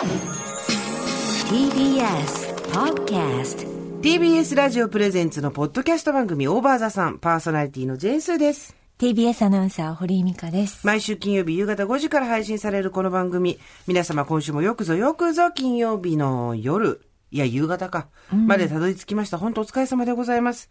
TBS Podcast TBS ラジオプレゼンツのポッドキャスト番組オーバーザさんパーソナリティのジェーンスーです。TBS アナウンサー、堀井美香です。毎週金曜日夕方5時から配信されるこの番組。皆様今週もよくぞよくぞ金曜日の夜、いや夕方か、までたどり着きました。本当お疲れ様でございます。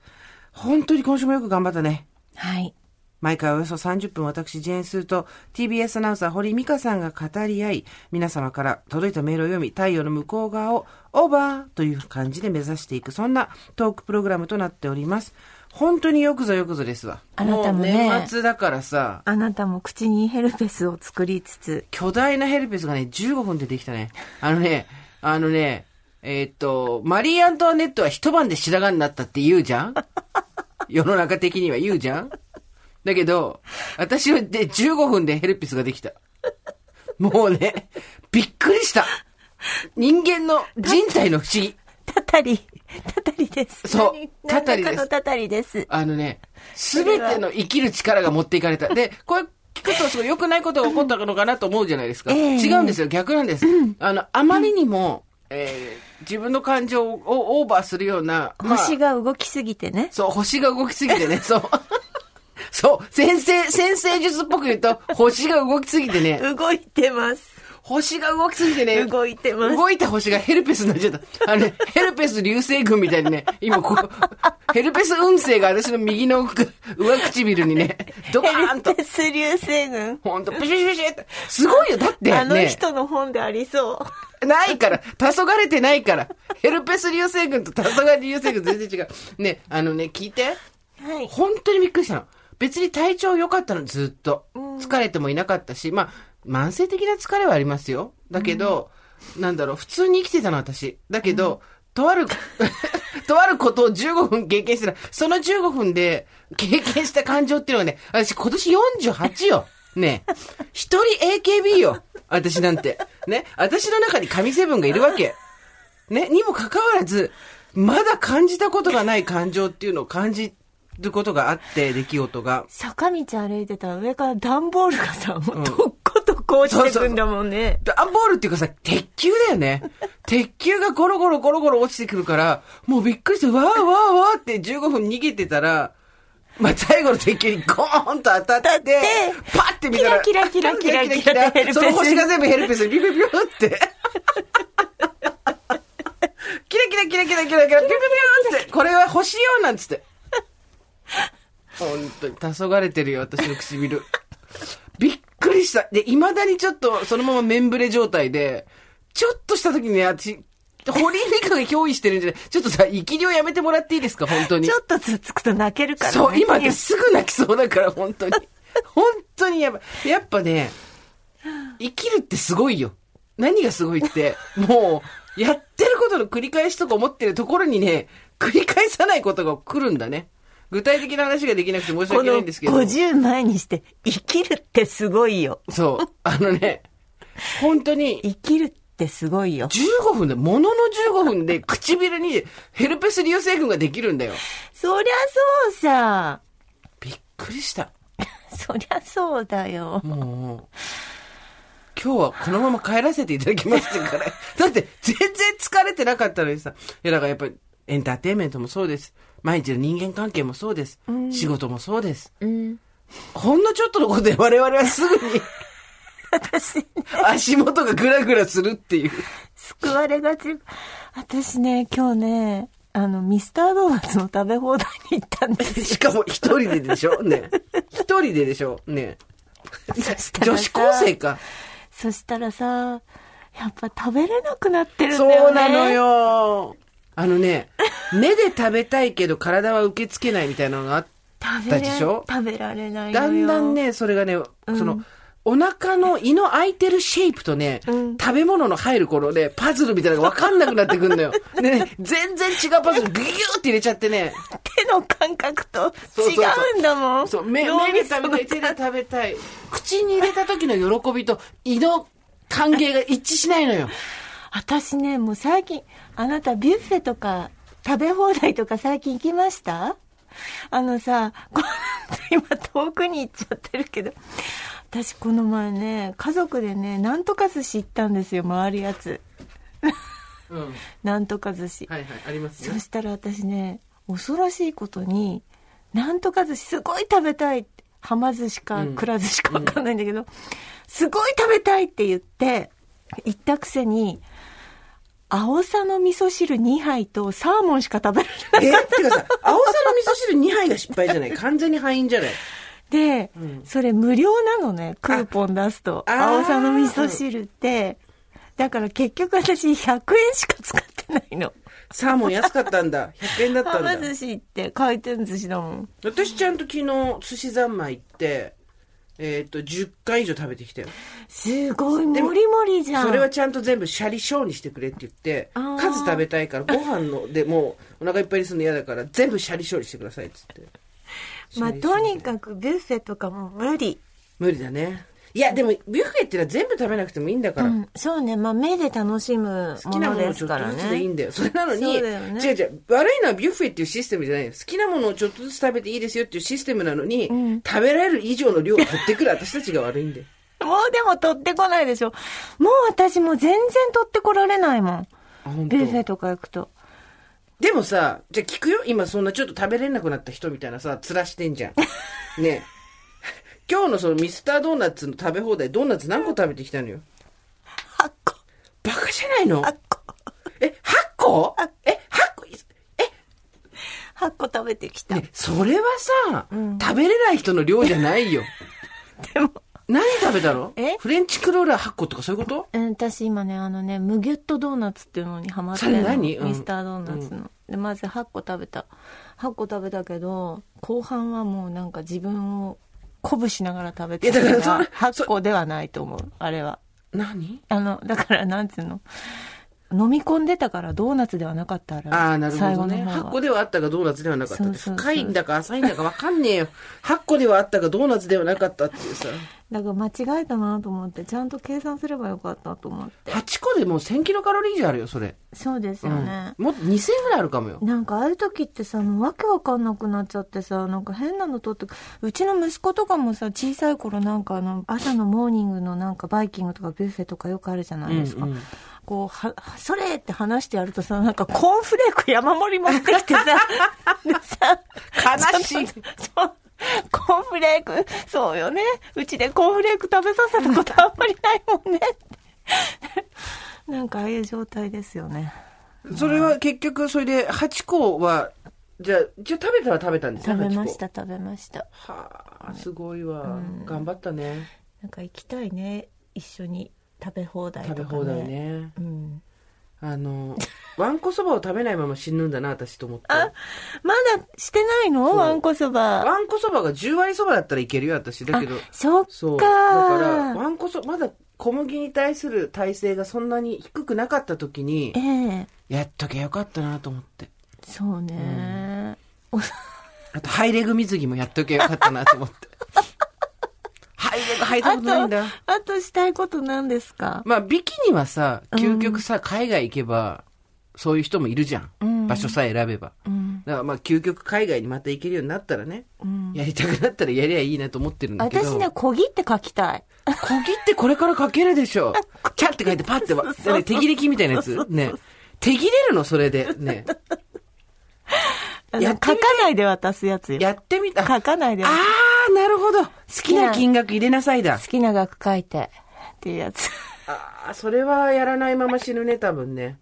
本当に今週もよく頑張ったね。はい。毎回およそ30分私、ジェーンスーと TBS アナウンサー堀井美香さんが語り合い、皆様から届いたメールを読み、太陽の向こう側をオーバーという感じで目指していく、そんなトークプログラムとなっております。本当によくぞよくぞですわ。あなたもねう年末だからさ、あなたも口にヘルペスを作りつつ、巨大なヘルペスがね、15分でできたね。あのね、あのね、えーっと、マリー・アントワネットは一晩で白髪になったって言うじゃん？世の中的には言うじゃん？だけど、私はで15分でヘルペスができた。もうね、びっくりした。人間の人体の不思議。たたり、たたりです。そう何たたりですたたりです。あのね、すべての生きる力が持っていかれた。で、これ聞くとすごい良くないことが起こったのかなと思うじゃないですか。ええ違うんですよ、逆なんです。あの、あまりにも、えー自分の感情をオーバーするような、まあ星が動きすぎてね。そう、星が動きすぎてね、そう。そう、先生、先生術っぽく言うと、星が動きすぎてね、動いてます。星が動きすぎてね、動いてます。動いた星がヘルペスになっちゃった。あのね、ヘルペス流星群みたいにね、今こう、ヘルペス運勢が私の右の上唇にね、ドカーンとヘル、ペス流星群。ほんと、プシュシュシュって、すごいよ、だって、あのね、人の本でありそないから、黄昏れてないから、ヘルペス流星群と黄昏流星群全然違う。ね、あのね、聞いて。う。はい。本当にびっくりしたの。別に体調良かったの、ずっと。疲れてもいなかったし、まあ、慢性的な疲れはありますよ。だけど、なんだろう、普通に生きてたの、私。だけど、とある、とあることを15分経験したら、その15分で経験した感情っていうのがね、私今年48よ。ね一人 AKB よ。私なんて。ね。私の中に神セブンがいるわけ。ね。にもかかわらず、まだ感じたことがない感情っていうのを感じることがあって、出来事が。坂道歩いてたら上から段ボールがさ、もうどっことこうしてくんだもんね。段ボールっていうかさ、鉄球だよね。鉄球がゴロゴロゴロゴロ落ちてくるから、もうびっくりして、わーわーわーって15分逃げてたら、まあ、最後の鉄球にゴーンと当たって、パッて見たら、キラキラキラキラキラヘルペスその星が全部ヘルペスにビュビュビュって。キラキラキラキラキラキラ、ビュビュビュって、これは星よなんつって。本当に、黄昏てるよ、私の唇。びっくりした。で、未だにちょっと、そのままメンブレ状態で、ちょっとした時にね、私、堀井美香が憑依してるんじゃないちょっとさ、生きりをやめてもらっていいですか本当にち。ょっとつつくと泣けるからね。そう、今ってすぐ泣きそうだから、本当に。本当にやばい。やっぱね、生きるってすごいよ。何がすごいって、もう、やってることの繰り返しとか思ってるところにね、繰り返さないことが来るんだね。具体的な話ができなくて申しこの訳ないんですけど。50前にして生きるってすごいよ。そう。あのね、本当に、生きるってすごいよ。15分で、ものの15分で唇にヘルペス流星群ができるんだよ。そりゃそうさ。びっくりした。そりゃそうだよ。もう、今日はこのまま帰らせていただきますってから。だって全然疲れてなかったのにさ。いやだからやっぱりエンターテインメントもそうです。毎日の人間関係もそうです。仕事もそうです。うん。ほんのちょっとのことで我々はすぐに 私、足元がグラグラするっていう。救われがち。私ね、今日ね、あの、ミスタードーナツの食べ放題に行ったんですよ。しかも一人ででしょ？ね。一人ででしょ？ね。そしたらさ女子高生か。そしたらさ、やっぱ食べれなくなってるんだそよね。うなの。よ。あのね、目で食べたいけど体は受け付けないみたいなのがあったでしょ？食べられない。だんだんね、それがね、その、お腹の胃の空いてるシェイプとね、うん食べ物の入る頃ね、パズルみたいなのが分かんなくなってくんのよ。でね、全然違うパズルギューって入れちゃってね、手の感覚と違そうんだもん。そう、目、で食べたい、手で食べたい。口に入れた時の喜びと胃の歓迎が一致しないのよ。私ね、もう最近、あなたビュッフェとか食べ放題とか最近行きました？あのさ、こ今遠くに行っちゃってるけど、私この前ね、家族でね、なんとか寿司行ったんですよ、回るやつ。うん。は いなんとか寿司。はい、ありますそね。したら私ね、恐ろしいことに、なんとか寿司すごい食べたいって。はま寿司かうんくら寿司かわかんないんだけど、すごい食べたいって言って、行ったくせに、青さの味噌汁2杯とサーモンしか食べられない。えてかさ、青さの味噌汁2杯が失敗じゃない？完全に敗因じゃない？で、うんそれ無料なのね、クーポン出すと。青さの味噌汁って。だから結局私100円しか使ってないの。サーモン安かったんだ。100円だったんだはま。寿司って回転寿司だもん。私ちゃんと昨日寿司三昧行って、えっ、と、10回以上食べてきたよ。すごい、でももりもりじゃん。それはちゃんと全部シャリ小にしてくれって言って、数食べたいから、ご飯のでもうお腹いっぱいにするの嫌だから、全部シャリ小にしてくださいっつって。まあ、とにかくビュッフェとかも無理。無理だね。いや、でも、ビュッフェっていうのは全部食べなくてもいいんだから。うん、そうね。まあ、目で楽しむ好きなものでものをちょっとすからずつでいいね。んだよ。それなのに、ね違う違う、悪いのはビュッフェっていうシステムじゃないよ。好きなものをちょっとずつ食べていいですよっていうシステムなのに、ん食べられる以上の量を取ってくる私たちが悪いんで。もうでも取ってこないでしょ。もう私もう全然取ってこられないもん。ビュッフェとか行くと。でもさ、じゃあ聞くよ？今そんなちょっと食べれなくなった人みたいなさ、面してんじゃん。ねえ。今日のそのミスタードーナツの食べ放題、ドーナツ何個食べてきたのよ？8個。バカじゃないの？8個。え、8個？え、8個？8個食べてきた。ね、それはさ、ん食べれない人の量じゃないよ。でも、何食べたの？え？フレンチクローラー8個とかそういうこと？うん、私今ね、あのね、ムギュットドーナツっていうのにハマってそるの。れ何？うんミスタードーナツの。で、まず8個食べた。8個食べたけど、後半はもうなんか自分を鼓舞しながら食べてたかいやだからら、それ8個ではないと思う、あれは。何？あの、だから、なんつうの？飲み込んでたからドーナツではなかったあれはああ、なるほどね。最後の方は8個ではあったがドーナツではなかったって。そうそうそう深いんだか浅いんだかわかんねえよ。8個ではあったがドーナツではなかったっていうさ。だから間違えたなと思って、ちゃんと計算すればよかったと思って。8個でもう1000キロカロリー以上あるよ、それ。そうですよね。もっと2000ぐらいあるかもよ。なんかああいう時ってさ、もうわけわかんなくなっちゃってさ、なんか変なのとって、うちの息子とかもさ、小さい頃なんかあの、朝のモーニングのなんかバイキングとかビュッフェとかよくあるじゃないですか。うんうんこう、は、それって話してやるとさ、なんかコーンフレーク山盛り持ってきてさ、でさ、悲しいそう。コーンフレーク、そうよね。うちでコーンフレーク食べさせたこと あんまりないもんね。なんかああいう状態ですよね。それは結局、それで8個は、じゃあ、じゃあ食べたは食べたんですね、食べまし8た、食べました。個。はあ、すごいわ。頑張ったね。なんか行きたいね。一緒に食べ放題とか、ね。食べ放題。ね。うん。あの、わんこそばを食べないまま死ぬんだな、私と思って。あ、まだしてないの？わんこそば。わんこそばが10割そばだったらいけるよ、私。だけど。そっかそう。だから、わんこそ、まだ小麦に対する耐性がそんなに低くなかった時にえ、えやっとけよかったなと思って。そうね。あと、ハイレグ水着もやっとけよかったなと思って。いたあことないんだ。と、あとしたいこと何ですか？まあ、ビキニはさ、究極さ、海外行けば、そういう人もいるじゃん。うん場所さえ選べば。うん。だからまあ、究極海外にまた行けるようになったらね、うん。やりたくなったらやりゃいいなと思ってるんだけど。私ね、小切って書きたい。小切ってこれから書けるでしょ。キャって書いてパッてわ、ね手切れ機みたいなやつね。手切れるのそれで。ね。やってみかないで渡すやつよ。やってみた。書かないであ渡す。ー、なるほど。好きな金額入れなさいだ好。きな額書いて。っていうやつ。あー、それはやらないまま死ぬね、多分ね。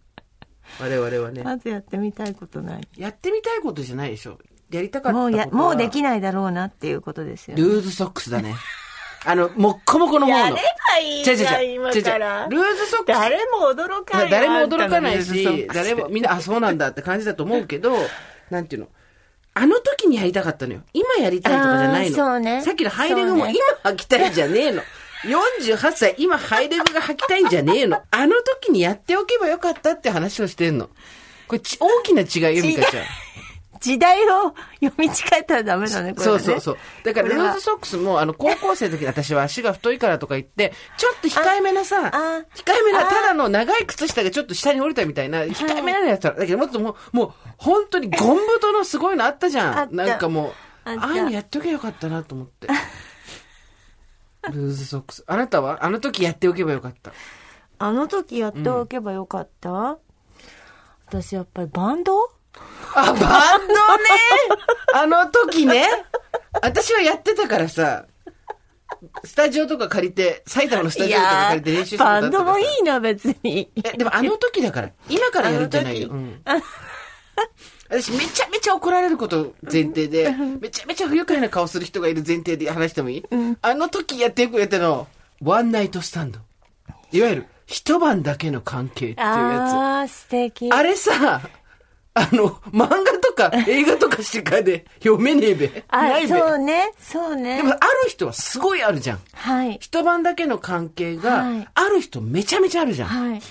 我々はね。まずやってみたいことない。やってみたいことじゃないでしょ。やりたかったもうや、もうできないだろうなっていうことですよね。ルーズソックスだね。あの、もっこもこの方の。やればいいじゃん、今から。ルーズソックス。誰も驚かない。誰も驚かないし誰も、みんな、あ、そうなんだって感じだと思うけど、なんていうの。あの時にやりたかったのよ。今やりたいとかじゃないの。そうねさっきのハイレグも今履きたいんじゃねえの。48歳、今ハイレグが履きたいんじゃねえの。あの時にやっておけばよかったって話をしてんの。これち、大きな違いよ、ミカちゃん。時代を読み違えたらダメだね、これ、ね。そうそうそう。だから、ルーズソックスも、あの、高校生の時に私は足が太いからとか言って、ちょっと控えめなさ、ああ控えめな、あただの長い靴下がちょっと下に降りたみたいな、控えめなやつだだけどもっともう、もう、本当にゴン太のすごいのあったじゃん。あったなんかもう、あああいうのやっとけばよかったなと思って。ルーズソックス。あなたは？あの時やっておけばよかった。あの時やっておけばよかった、私やっぱりバンド？あ、バンドねあの時ね。私はやってたからさ、スタジオとか借りて、埼玉のスタジオとか借りて練習したことあったからさバンドもいいな、別に。え、でもあの時だから、今からやるんじゃないよ。私めちゃめちゃ怒られること前提で、めちゃめちゃ不愉快な顔する人がいる前提で話してもいい、あの時やってよくやったの、ワンナイトスタンド。いわゆる、一晩だけの関係っていうやああ、素敵。つ。あれさ、あの、漫画とか映画とかしかで 読めねえべ。あないべ。そうね、そうねでも。ある人はすごいあるじゃん。はい。一晩だけの関係がはい、ある人めちゃめちゃあるじゃん。はい。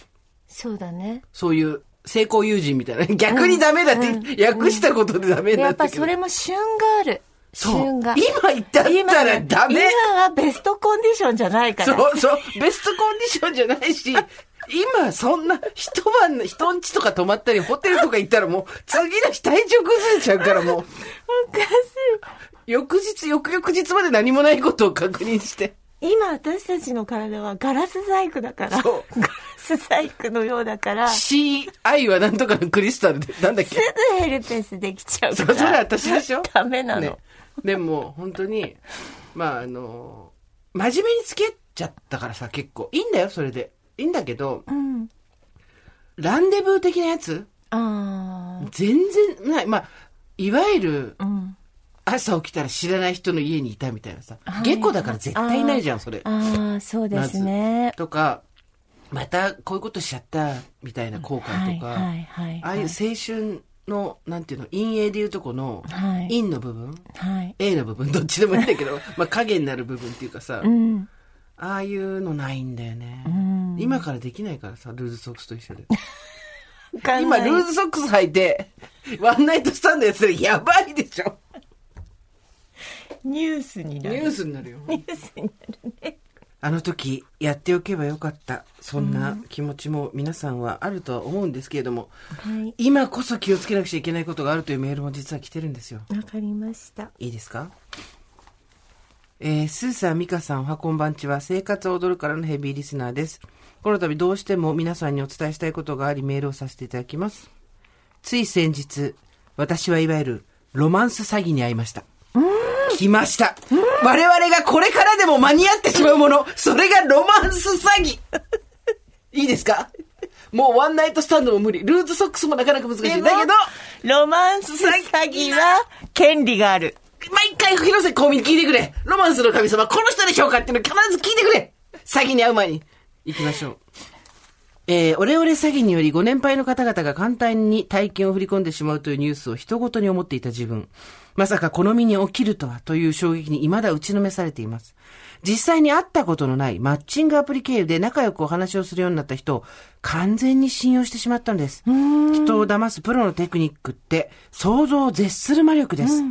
そうだね。そういう成功友人みたいな。逆にダメだって、訳したことでダメになやっったけど。ぱそれも旬がある。そう。旬が。今言ったったらダメ。今はベストコンディションじゃないから。そうそう。ベストコンディションじゃないし、今そんな一晩の人んちとか泊まったり、ホテルとか行ったらもう、次の日体調崩れちゃうからもう、おかし翌日、翌々日まで何もないことを確認して。い。今私たちの体はガラス細工だから。そうガラス細工のようだから。す CI はなんとかのクリスタルで、なんだっけ？ぐヘルペスできちゃうから。そそれ私でしょ？ダメなの。ね。でも、本当に、まあ、あの、真面目に付き合っちゃったからさ、結構。いいんだよ、それで。いいんだけど、うん。ランデブー的なやつ？あ全然ない。まあ、いわゆる。朝起きたら知らない人の家にいたみたいなさ。はい下戸だから絶対ないじゃん、それ。ああ、そうですね。とか、またこういうことしちゃった、みたいな後悔とか、はいはいはい。ああいう青春の、なんていうの、陰影でいうとこの、はい陰の部分、はい。A の部分、どっちでもいいんだけど、まあ影になる部分っていうかさ、うん。ああいうのないんだよね。ん今からできないからさ、ルーズソックスと一緒で。今、ルーズソックス履いて、ワンナイトスタンドやってたらやばいでしょ。ニュースになる。ニュースになるよ。ニュースになるね。あの時、やっておけばよかった。そんな気持ちも皆さんはあるとは思うんですけれども、はい。今こそ気をつけなくちゃいけないことがあるというメールも実は来てるんですよ。わかりました。いいですか？えー、スーさん、ミカさん、おはこんばんちは、生活を踊るからのヘビーリスナーです。この度どうしても皆さんにお伝えしたいことがありメールをさせていただきます。つい先日、私はいわゆるロマンス詐欺に遭いました。来ました。我々がこれからでも間に合ってしまうもの、それがロマンス詐欺いいですか？もうワンナイトスタンドも無理。ルーズソックスもなかなか難しい。だけど、ロマンス詐欺は権利がある。毎回広瀬香美に聞いてくれ。ロマンスの神様、この人でしょうかっていうの必ず聞いてくれ。詐欺に遭う前に。行きましょう。えー、オレオレ詐欺によりご年配の方々が簡単に大金を振り込んでしまうというニュースを人ごとに思っていた自分。まさかこの身に起きるとはという衝撃に未だ打ちのめされています。実際に会ったことのないマッチングアプリ経由で仲良くお話をするようになった人を完全に信用してしまったんです。人を騙すプロのテクニックって想像を絶する魔力です。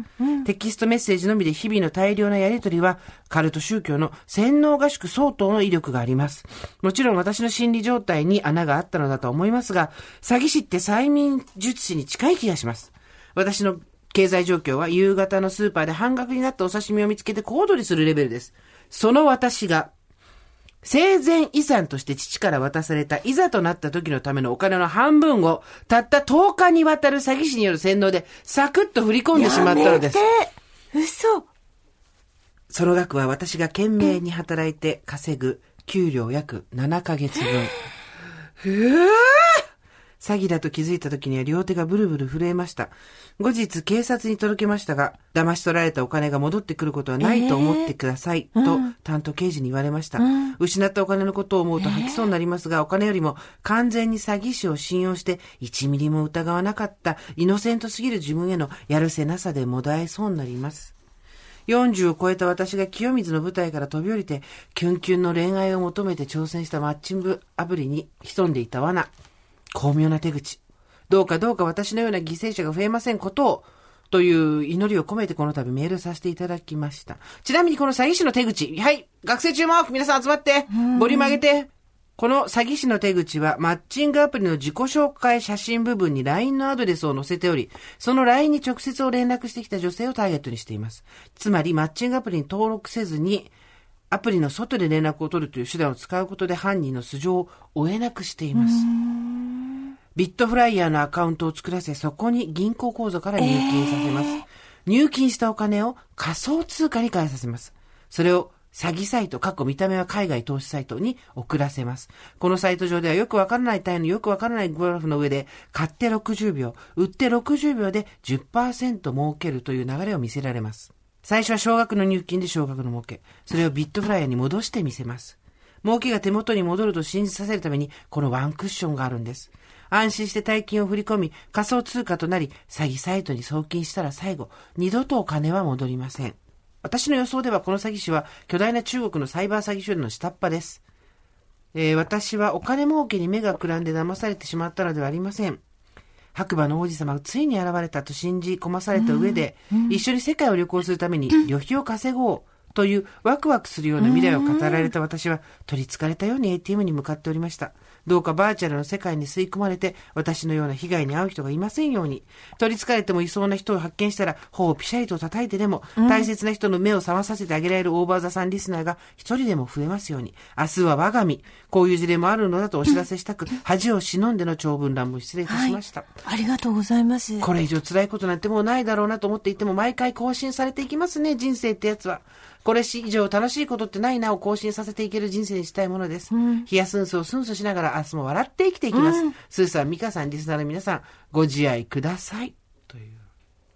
テキストメッセージのみで日々の大量なやりとりはカルト宗教の洗脳合宿相当の威力があります。もちろん私の心理状態に穴があったのだと思いますが、詐欺師って催眠術師に近い気がします。私の経済状況は夕方のスーパーで半額になったお刺身を見つけて小躍りするレベルです。その私が、生前遺産として父から渡されたいざとなった時のためのお金の半分を、たった10日にわたる詐欺師による洗脳で、サクッと振り込んでしまったのですや。めて嘘その額は私が懸命に働いて稼ぐ給料約7ヶ月分。ふぅ詐欺だと気づいた時には両手がブルブル震えました。後日警察に届けましたが、騙し取られたお金が戻ってくることはないと思ってください、と担当刑事に言われました。失ったお金のことを思うと吐きそうになりますが、お金よりも完全に詐欺師を信用して1ミリも疑わなかったイノセントすぎる自分へのやるせなさでもだえそうになります。40を超えた私が清水の舞台から飛び降りて、キュンキュンの恋愛を求めて挑戦したマッチングアプリに潜んでいた罠。巧妙な手口。どうかどうか私のような犠牲者が増えませんことを、という祈りを込めてこの度メールさせていただきました。ちなみにこの詐欺師の手口。はい、学生注目皆さん集まってボリューム上げてこの詐欺師の手口は、マッチングアプリの自己紹介写真部分に LINE のアドレスを載せており、その LINE に直接を連絡してきた女性をターゲットにしています。つまり、マッチングアプリに登録せずに、アプリの外で連絡を取るという手段を使うことで犯人の素性を追えなくしています。ビットフライヤーのアカウントを作らせ、そこに銀行口座から入金させます。入金したお金を仮想通貨に変えさせます。それを詐欺サイト、過去見た目は海外投資サイトに送らせます。このサイト上ではよくわからない単位のよくわからないグラフの上で、買って60秒、売って60秒で10%儲けるという流れを見せられます。最初は少額の入金で少額の儲け。それをビットフライヤーに戻してみせます。儲けが手元に戻ると信じさせるために、このワンクッションがあるんです。安心して大金を振り込み、仮想通貨となり、詐欺サイトに送金したら最後、二度とお金は戻りません。私の予想ではこの詐欺師は巨大な中国のサイバー詐欺集団の下っ端です。えー私はお金儲けに目がくらんで騙されてしまったのではありません。白馬の王子様がついに現れたと信じ込まされた上で、一緒に世界を旅行するために旅費を稼ごうというワクワクするような未来を語られた私は取り憑かれたように ATM に向かっておりました。どうかバーチャルの世界に吸い込まれて私のような被害に遭う人がいませんように。取り憑かれてもいそうな人を発見したら頬をピシャリと叩いてでも、大切な人の目を覚まさせてあげられるオーバーザさんリスナーが一人でも増えますように。明日は我が身。こういう事例もあるのだとお知らせしたく、恥を忍んでの長文乱文失礼いたしました。ありがとうございます。これ以上辛いことなんてもうないだろうなと思っていても毎回更新されていきますね、人生ってやつは。これ以上楽しいことってないなを更新させていける人生にしたいものです。冷やすんすをスンスしながら明日も笑って生きていきます。スーさん、ミカさん、リスナーの皆さん、ご自愛ください。という。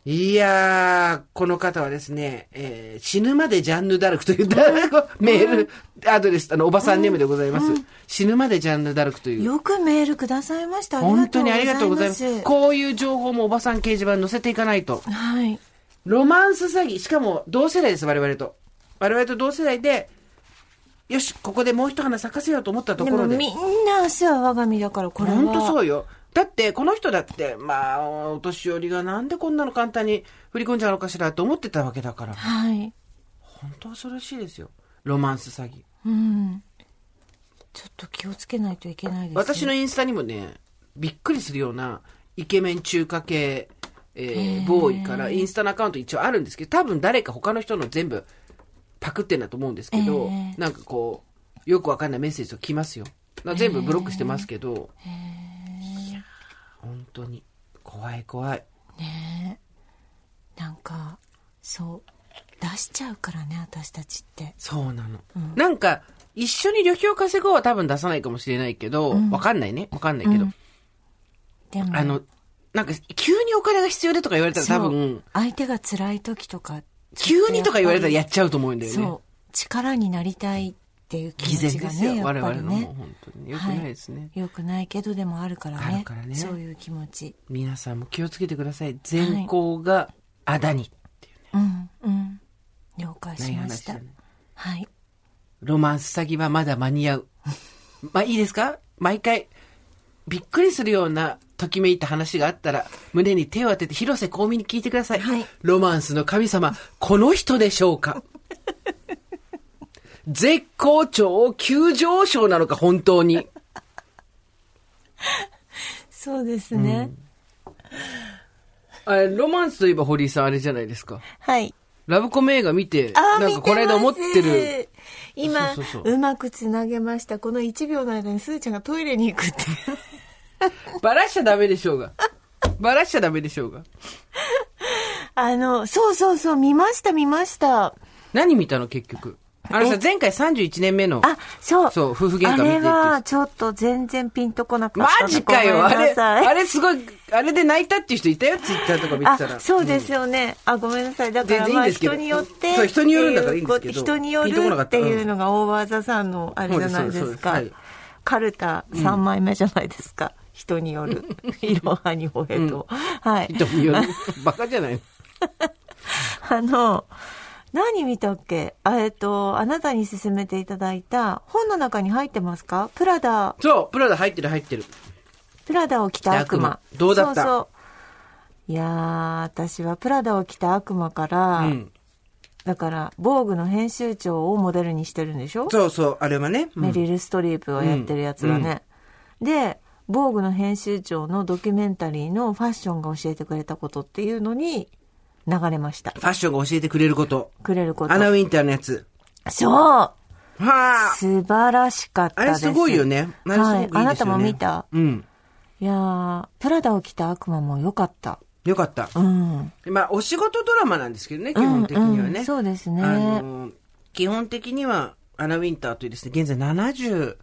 いやー、この方はですね、えー死ぬまでジャンヌ・ダルクという、メール、アドレス、あの、おばさんネームでございます。死ぬまでジャンヌ・ダルクという。よくメールくださいました。本当にありがとうございます。はこういう情報もおばさん掲示板に載せていかないと。い。ロマンス詐欺、しかも同世代です、我々と。我々と同世代で、よし、ここでもう一花咲かせようと思ったところで。でもみんな明日は我が身だから、これは。本当そうよ。だって、この人だって、まあ、お年寄りがなんでこんなの簡単に振り込んじゃうのかしらと思ってたわけだから。はい。本当恐ろしいですよ。ロマンス詐欺。うん。ちょっと気をつけないといけないですね。私のインスタにもね、びっくりするようなイケメン中華系、えー、ボーイからインスタのアカウント一応あるんですけど、多分誰か他の人の全部パクってんだと思うんですけど、えーなんかこう、よくわかんないメッセージが来ますよ。な全部ブロックしてますけど、いやー本当に怖い怖い。ねえなんか、そう。出しちゃうからね、私たちって。そうなの。なんか、一緒に旅費を稼ごうは多分出さないかもしれないけど、わ、かんないね。わかんないけど、でも、あの、なんか、急にお金が必要でとか言われたら多分、相手が辛い時とか、急にとか言われたらやっちゃうと思うんだよね。そう。力になりたいっていう気持ちがね、ですよ。やっ我ぱりね々のもう。本当に。よくないですね。よくないけどでもあるからね。あるからねそういう気持ち。皆さんも気をつけてください。善行があだにっていうね。うん、うん。了解しました。ね。はい。ロマンス詐欺はまだ間に合う。まあいいですか？毎回、びっくりするようなときめいた話があったら、胸に手を当てて広瀬香美に聞いてください。はいロマンスの神様、この人でしょうか？絶好調急上昇なのか、本当に。そうですね。あれ、ロマンスといえば堀井さんあれじゃないですか。はい。ラブコメ映画見て、なんかこの間思ってる。。今そうそうそううまくつなげました。この1秒の間にすーちゃんがトイレに行くって。バラしちゃダメでしょうが。バラしちゃダメでしょうが。あの、そうそうそう、見ました見ました。何見たの結局？あのさえ、前回31年目の。あ、そう。そう夫婦喧嘩見てあれは、ちょっと全然ピンとこなかマったんでジかよあれ、あれすごい、あれで泣いたっていう人いたよ、ツイッターとか見てたら。あ、そうですよね。あ、ごめんなさい。だからまあ人によって。そう人によるんだからいいんですけど人によるっていうのが大技さんのあれじゃないですか。カルタ3枚目じゃないですか。人による。いろはにほへと。はい。人による。バカじゃないの。あの、何見たっけ？あえっと、あなたに勧めていただいた本の中に入ってますか？プラダ、そう、プラダ入ってる入ってる。プラダを着た悪魔どうだった？そうそう。いやー、私はプラダを着た悪魔から、うん。だから、防具の編集長をモデルにしてるんでしょ、そうそう、あれはね。うんメリル・ストリープがやってるやつがね。で、防具の編集長のドキュメンタリーのファッションが教えてくれたことっていうのに流れました。ファッションが教えてくれること。くれること。アナウィンターのやつ。そうはあ。素晴らしかったです。あれすごいよね。あれすごくいいですよね。はい。あなたも見た？うん。いやー、プラダを着た悪魔も良かった。よかった。うん。まあ、お仕事ドラマなんですけどね、基本的にはね。うんうんそうですねあの、基本的には、アナ・ウィンターというですね、現在70、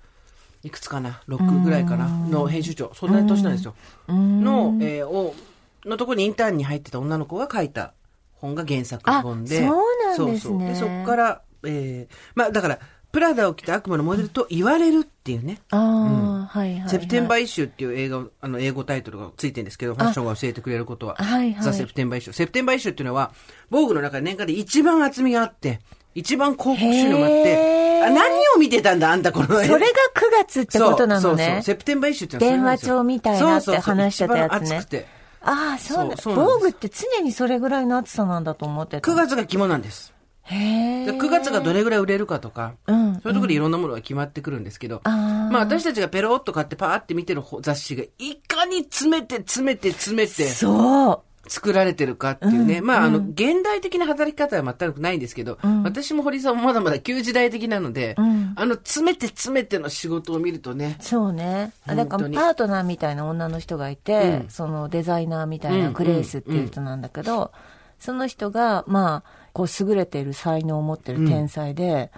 いくつかな ?6 ぐらいかな？の編集長。そんなに年なんですよ。の、えーを、のところにインターンに入ってた女の子が書いた本が原作本で。あそうなんですねそうそうで、そこから、えーまあ、だから、プラダを着た悪魔のモデルと言われるっていうね。ああ、はいはい、はい。 September Issue っていう映画を、あの、英語タイトルがついてるんですけど、ファッションが教えてくれることは。はいはい The September Issue。September Issue っていうのは、 VOGUE の中で年間で一番厚みがあって、一番広告収入もあって、あ何を見てたんだ、あんたこのそれが9月ってことなのそうそうそう。ね。 September Issue って電話帳みたいなって話してたやつね。ああ、そうなんそうそうなんです防具って常にそれぐらいの厚さなんだと思ってた。9月が肝なんです。へえ。で9月がどれぐらい売れるかとか、うんそういうところでいろんなものが決まってくるんですけど、まあ私たちがペロッと買ってパーって見てる雑誌がいかに詰めて詰めて詰めてそう。作られてるかっていうね。まああの、現代的な働き方は全くないんですけど、私も堀さんもまだまだ旧時代的なので、ん。あの詰めて詰めての仕事を見るとね、そうね。あだからパートナーみたいな女の人がいて、うん。そのデザイナーみたいなグレースっていう人なんだけど、その人が、まあ、こう優れている才能を持ってる天才で、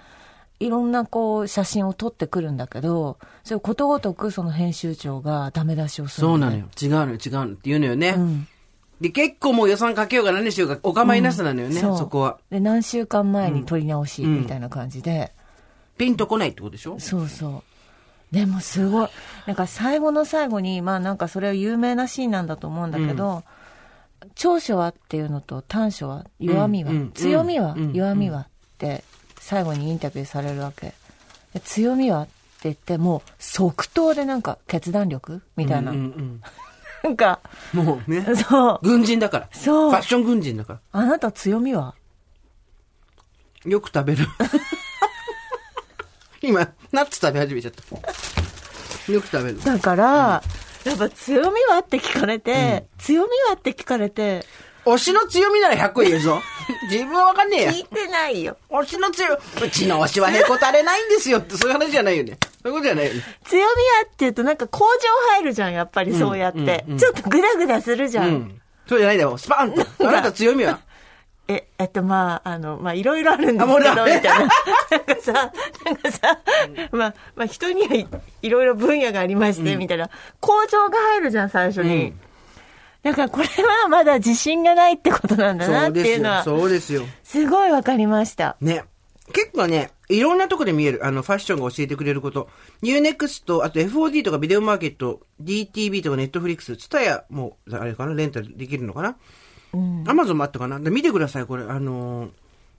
いろんなこう写真を撮ってくるんだけど、それをことごとくその編集長がダメ出しをするねそうなのよ。違うのよ、違うのって言うのよね。んで、結構もう予算かけようが何しようがお構いなさなのよね、うそこは。で、何週間前に撮り直しみたいな感じで、ピンとこないってことでしょ？そうそう。でもすごい。なんか最後の最後に、まあなんかそれは有名なシーンなんだと思うんだけど、長所はっていうのと短所は弱みは、うんうん強みは、うん弱みはって最後にインタビューされるわけ。で強みはって言ってもう即答でなんか決断力みたいな。うんうんなんか、うんもうね。そう。軍人だから。そうファッション軍人だかあなた強みは？ら。よく食べる。今、ナッツ食べ始めちゃった。よく食べる。だから、やっぱ強みは？って聞かれて、強みは？って聞かれて、推しの強みなら100個言えるぞ。自分はわかんねえや聞。いてないよ。推しの強み、うちの推しはへこたれないんですよって、そういう話じゃないよね。そういうことじゃないよね。強みはって言うとなんか工場入るじゃん、やっぱりそうやって。ちょっとグダグダするじゃん。うん。そうじゃないだよ。スパンと。あなた強みは？え、えっと、まあ、あの、まあ、いろいろあるんですけど、みたいな。なんかさ、なんかさ、まあ、まあ、人にはい、いろいろ分野がありまして、みたいな。工場が入るじゃん、最初に。うんだから、これはまだ自信がないってことなんだな。っていうのは、そうですよ。すごいわかりました。ね。結構ね、いろんなとこで見える、あの、ファッションが教えてくれること。UNEXT、あと FOD とかビデオマーケット、DTV とか Netflix、ツタヤも、あれかな、レンタルできるのかな？うん。アマゾンもあったかな？で見てください、これ。あのー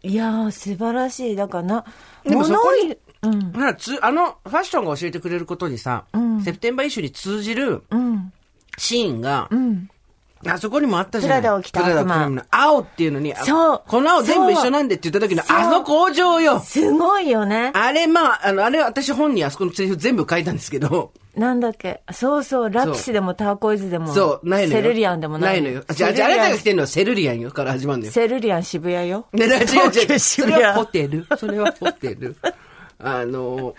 いやー、素晴らしい。だからな、でもそこにうん。ほらつ、あの、ファッションが教えてくれることにさ、うんセプテンバーイッシュに通じるうん。シーンが、うん。あそこにもあったじゃないプラダを着た悪魔青っていうのに、あそうこの青全部一緒なんでって言った時の、あの工場よすごいよね。あれ、まあ、あの、あれ私本にあそこのセリフ全部書いたんですけど、なんだっけ？そうそう、ラピシでもターコイズでも、そう、ないのよ。セルリアンでもないないのよ。じゃあ、じゃあ、あなたが着てるのはセルリアンよから始まるのよ。セルリアン渋谷よ。ね、違う違う。それはホテル。それはホテル。あの、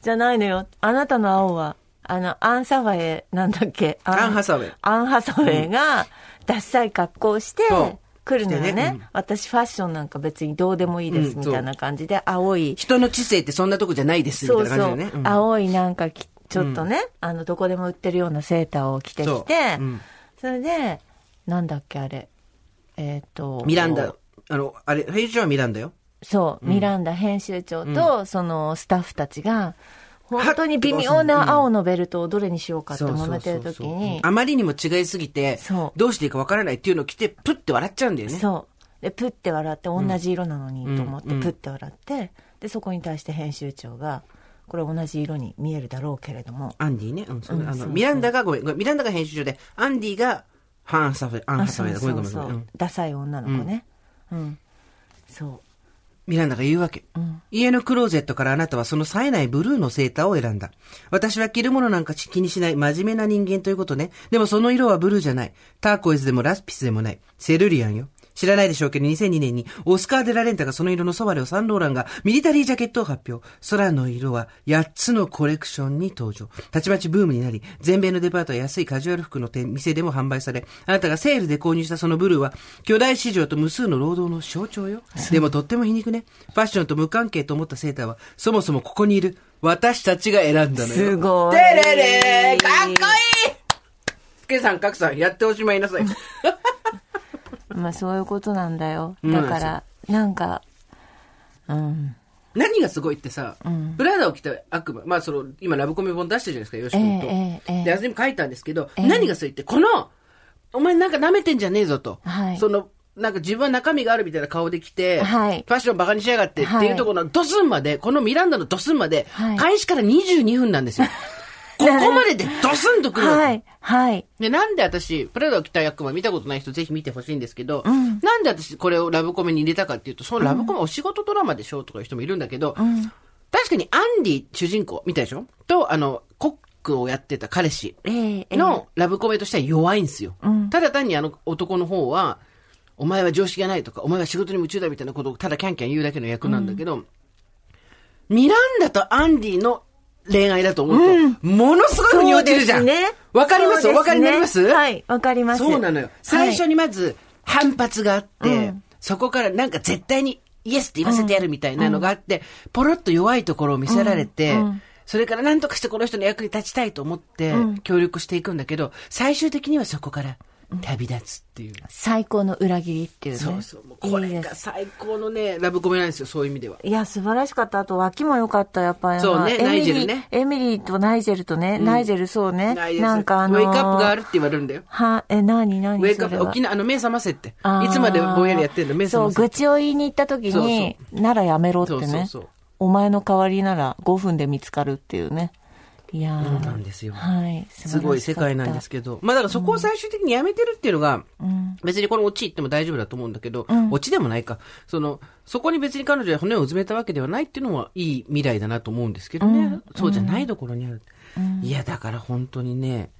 じゃないのよ。あなたの青は、あの、アン・サワェイ、なんだっけ？アンハサウェイ。アン・ハサウェイが、ダッサい格好をしてそう、来るのよね。ね。うん。私ファッションなんか別にどうでもいいです、うんみたいな感じで、青い、人の知性ってそんなとこじゃないです、みたいなそうそう、感じだよね。うん。青いなんかき、ちょっとね、あの、どこでも売ってるようなセーターを着てきて、それで、なんだっけあれ、えっ、と、ミランダ。あの、あれ、編集長はミランダよ。そう、ミランダ編集長と、そのスタッフたちが、本当に微妙な青のベルトをどれにしようかって揉めてる時に、あまりにも違いすぎてどうしていいかわからないっていうのを着て、プッて笑っちゃうんだよね。そう。で、プッて笑って、同じ色なのにと思って、うんプッて笑って、で、そこに対して編集長が、これ同じ色に見えるだろうけれども、アンディね。うん、あの、ミランダが、ごめん、ミランダが編集長で、アンディが、ハンサフェ、アンハサフェだ。ごめんごめんごめんダサい女の子ね。うん。そう。ミランダが言うわけ。家のクローゼットからあなたはその冴えないブルーのセーターを選んだ。私は着るものなんか気にしない真面目な人間ということね。でもその色はブルーじゃない。ターコイズでもラスピスでもない。セルリアンよ。知らないでしょうけど、2002年にオスカー・デラレンタがその色のソワレをサンローランがミリタリージャケットを発表。空の色は8つのコレクションに登場。たちまちブームになり、全米のデパートや安いカジュアル服の店、店でも販売され、あなたがセールで購入したそのブルーは、巨大市場と無数の労働の象徴よ。でもとっても皮肉ね。ファッションと無関係と思ったセーターは、そもそもここにいる私たちが選んだのよ。すごいてれれかっこいいスケさん、カクさん、やっておしまいなさい。まあそういうことなんだよ。うんだから、なんか、うん。何がすごいってさ、プラダを着た悪魔、まあその、今ラブコメ本出してるじゃないですか、よし君と。ええええええで、あずみ書いたんですけど、ええ何がすごいって、この、お前なんか舐めてんじゃねえぞと。はいその、なんか自分は中身があるみたいな顔で来て、はいファッションバカにしやがってってはいいうところのドスンまで、このミランダのドスンまで、はい開始から22分なんですよ。ここまででドスンとくるはい、はい。で、なんで私、プラダを着た悪魔見たことない人ぜひ見てほしいんですけど、ん。なんで私これをラブコメに入れたかっていうと、そのラブコメお仕事ドラマでしょとかいう人もいるんだけど、確かにアンディ主人公見たでしょ？と、あの、コックをやってた彼氏のラブコメとしては弱いんですよ。うん。ただ単にあの男の方は、お前は常識がないとか、お前は仕事に夢中だみたいなことをただキャンキャン言うだけの役なんだけど、ミランダとアンディの恋愛だと思うと、ものすごい腑に落ちるじゃん。わかります？そうですね。お分かりになります？はい、わかります。そうなのよ。最初にまず反発があって、うん。そこからなんか絶対にイエスって言わせてやるみたいなのがあって、ポロッと弱いところを見せられて、それから何とかしてこの人の役に立ちたいと思ってうん。協力していくんだけど、最終的にはそこから旅立つっていう。最高の裏切りっていうね。そうそう。もうこれが最高のね、ラブコメなんですよ、そういう意味では。いや、素晴らしかった。あと、脇も良かった、やっぱり。そうねエミリーナイジェルねエミリーとナイジェルとね、ナイジェルそうね。なんかあのーウェイクアップがあるって言われるんだよ。は、え、なになにウェイクアップ、沖縄、あの、目覚ませって。いつまでぼんやりやってんの目覚そう、ませって。愚痴を言いに行った時に、ならやめろってね。そうそうそうお前の代わりなら5分で見つかるっていうね。いやーそうなんですよはい。すごい世界なんですけど。まあだからそこを最終的にやめてるっていうのが、うん。別にこのオチ言っても大丈夫だと思うんだけど、うんオチでもないか。その、そこに別に彼女は骨をうずめたわけではないっていうのはいい未来だなと思うんですけどね。うんそうじゃないところにある。うんいや、だから本当にね。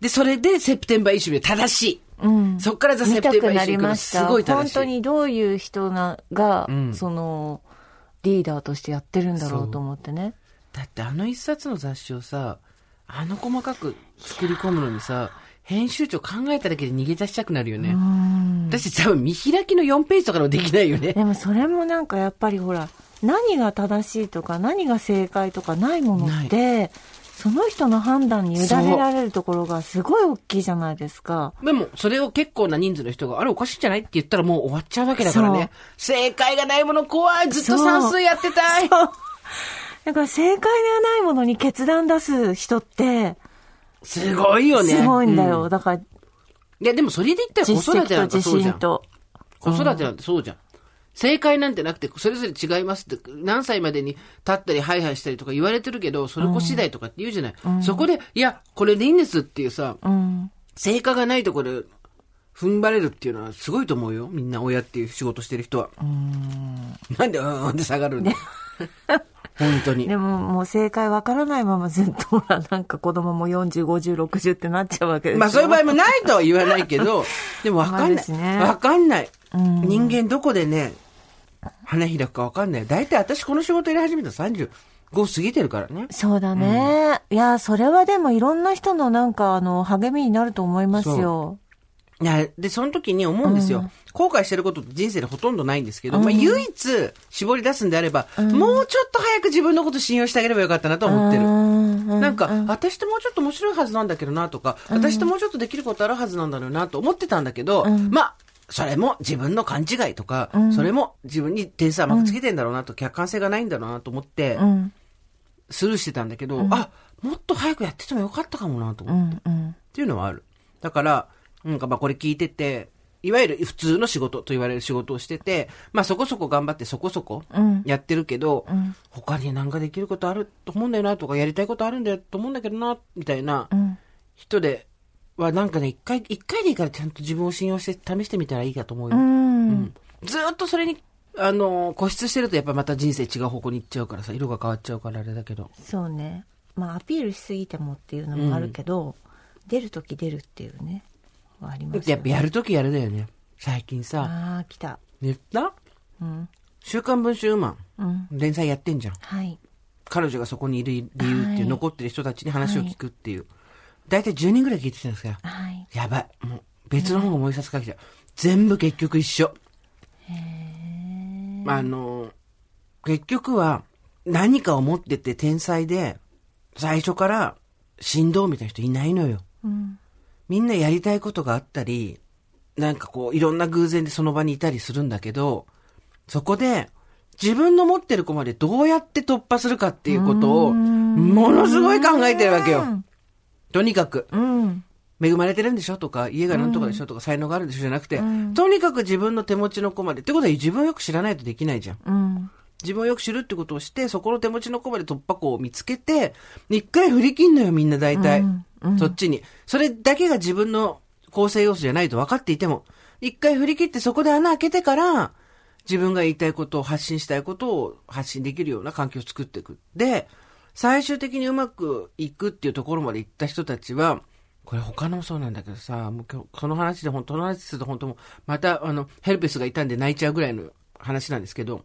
で、それでセプテンバーイシュで正しい。うん。そっからザ・セプテンバーイシュりました。すごい正しい。本当にどういう人なが、うんその、リーダーとしてやってるんだろうと思ってね。だってあの一冊の雑誌をさ、あの細かく作り込むのにさ、編集長考えただけで逃げ出したくなるよね。うん。私多分見開きの4ページとかのできないよね。でもそれもなんかやっぱりほら、何が正しいとか何が正解とかないものって、その人の判断に委ねられるところがすごい大きいじゃないですか。でも、それを結構な人数の人が、あれおかしいんじゃないって言ったらもう終わっちゃうわけだからね。正解がないもの怖い。ずっと算数やってたい。だから正解ではないものに決断出す人って、すごいよね。すごいんだよ。うだから、いや、でもそれで言ったら子実育てなん績と自かそうじゃん。子育てなんてそうじゃん。正解なんてなくて、それぞれ違いますって、何歳までに立ったりハイハイしたりとか言われてるけど、それこ次第とかって言うじゃない。そこで、いや、これでいいんですっていうさ、うん。成果がないところで踏ん張れるっていうのはすごいと思うよ。みんな親っていう仕事してる人は。なんで、うんうんって下がるんだよ。本当に。でももう正解わからないままずっとほら、なんか子供も40、50、60ってなっちゃうわけでしょ？まあそういう場合もないとは言わないけど、でもわかんまあない。ですねわかんない。うん人間どこでね、花開くかわかんない。大体私この仕事やり始めたら35過ぎてるからね。そうだね。いや、それはでもいろんな人のなんかあの、励みになると思いますよ。いや、で、その時に思うんですよ。後悔してることって人生でほとんどないんですけど、まあ唯一絞り出すんであれば、もうちょっと早く自分のこと信用してあげればよかったなと思ってる。るなんか、私ってもうちょっと面白いはずなんだけどなとか、私ってもうちょっとできることあるはずなんだろうなと思ってたんだけど、まあ、それも自分の勘違いとか、それも自分に点数甘くつけてんだろうなと、客観性がないんだろうなと思って、うん、スルーしてたんだけど、あ、もっと早くやっててもよかったかもなと思って。うん、うん。っていうのはある。だから、なんかまあこれ聞いてて、いわゆる普通の仕事と言われる仕事をしてて、まあそこそこ頑張ってそこそこうんやってるけど、ん他になんかできることあると思うんだよなとか、やりたいことあるんだよと思うんだけどな、みたいなうん。人ではなんかね、一回、一回でいいからちゃんと自分を信用して試してみたらいいかと思うよ。うん。ずーっとそれに、あの、固執してるとやっぱまた人生違う方向に行っちゃうからさ、色が変わっちゃうからあれだけど。そうね。まあ、アピールしすぎてもっていうのもあるけど、出るとき出るっていうね、はありますよね。やっぱやるときやるだよね。最近さ、ああ、来た。言ったうん。週刊文春ウーマン、うん。連載やってんじゃん。はい。彼女がそこにいる理由っていう、はい残ってる人たちに話を聞くっていう。大体10人ぐらい聞いてきてるんですから。はい。やばい。もう、別の方がもう一冊書きちゃう。全部結局一緒。あの、結局は、何かを持ってて天才で、最初から振動みたいな人いないのよ。うん。みんなやりたいことがあったり、なんかこう、いろんな偶然でその場にいたりするんだけど、そこで、自分の持ってる子までどうやって突破するかっていうことを、ものすごい考えてるわけよ。とにかく。うん。恵まれてるんでしょ？とか、家がなんとかでしょ？とか、才能があるんでしょ？じゃなくて、とにかく自分の手持ちの子まで。ってことは自分をよく知らないとできないじゃん。うん。自分をよく知るってことをして、そこの手持ちの子まで突破口を見つけて、一回振り切んのよ、みんな大体。そっちに。それだけが自分の構成要素じゃないと分かっていても、一回振り切ってそこで穴開けてから、自分が言いたいことを発信したいことを発信できるような環境を作っていく。で、最終的にうまくいくっていうところまで行った人たちは、これ他のもそうなんだけどさ、もう今日、その話で本当の話すると本当もう、またあの、ヘルペスがいたんで泣いちゃうぐらいの話なんですけど、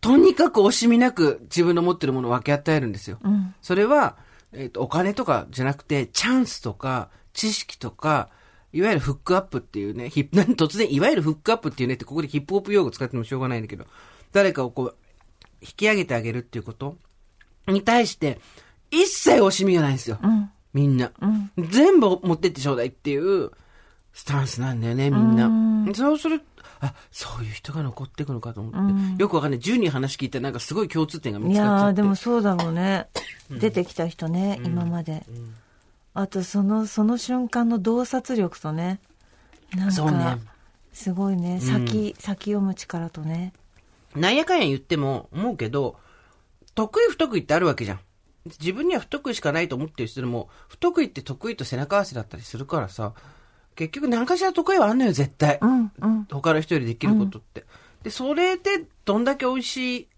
とにかく惜しみなく自分の持ってるものを分け与えるんですよ。それは、えっ、と、お金とかじゃなくて、チャンスとか、知識とか、いわゆるフックアップっていうね、ヒップ、何 突然、いわゆるフックアップっていうねって、ここでヒップホップ用語使ってもしょうがないんだけど、誰かをこう、引き上げてあげるっていうことに対して、一切惜しみがないんですよ。みんな、全部持ってってちょうだいっていうスタンスなんだよね、みんな。そうするあ、そういう人が残っていくのかと思って。よくわかんない。10人話聞いたらなんかすごい共通点が見いつかっちゃって。やーでもそうだろうね。出てきた人ね、今まで。あと、その、その瞬間の洞察力とね。なんか、すごいね。先、先読む力とね。なんやかんや言っても思うけど、得意不得意ってあるわけじゃん。自分には不得意しかないと思ってる人でも、不得意って得意と背中合わせだったりするからさ、結局何かしら得意はあんのよ、絶対。うん、うん。他の人よりできることって。で、それでどんだけ美味しい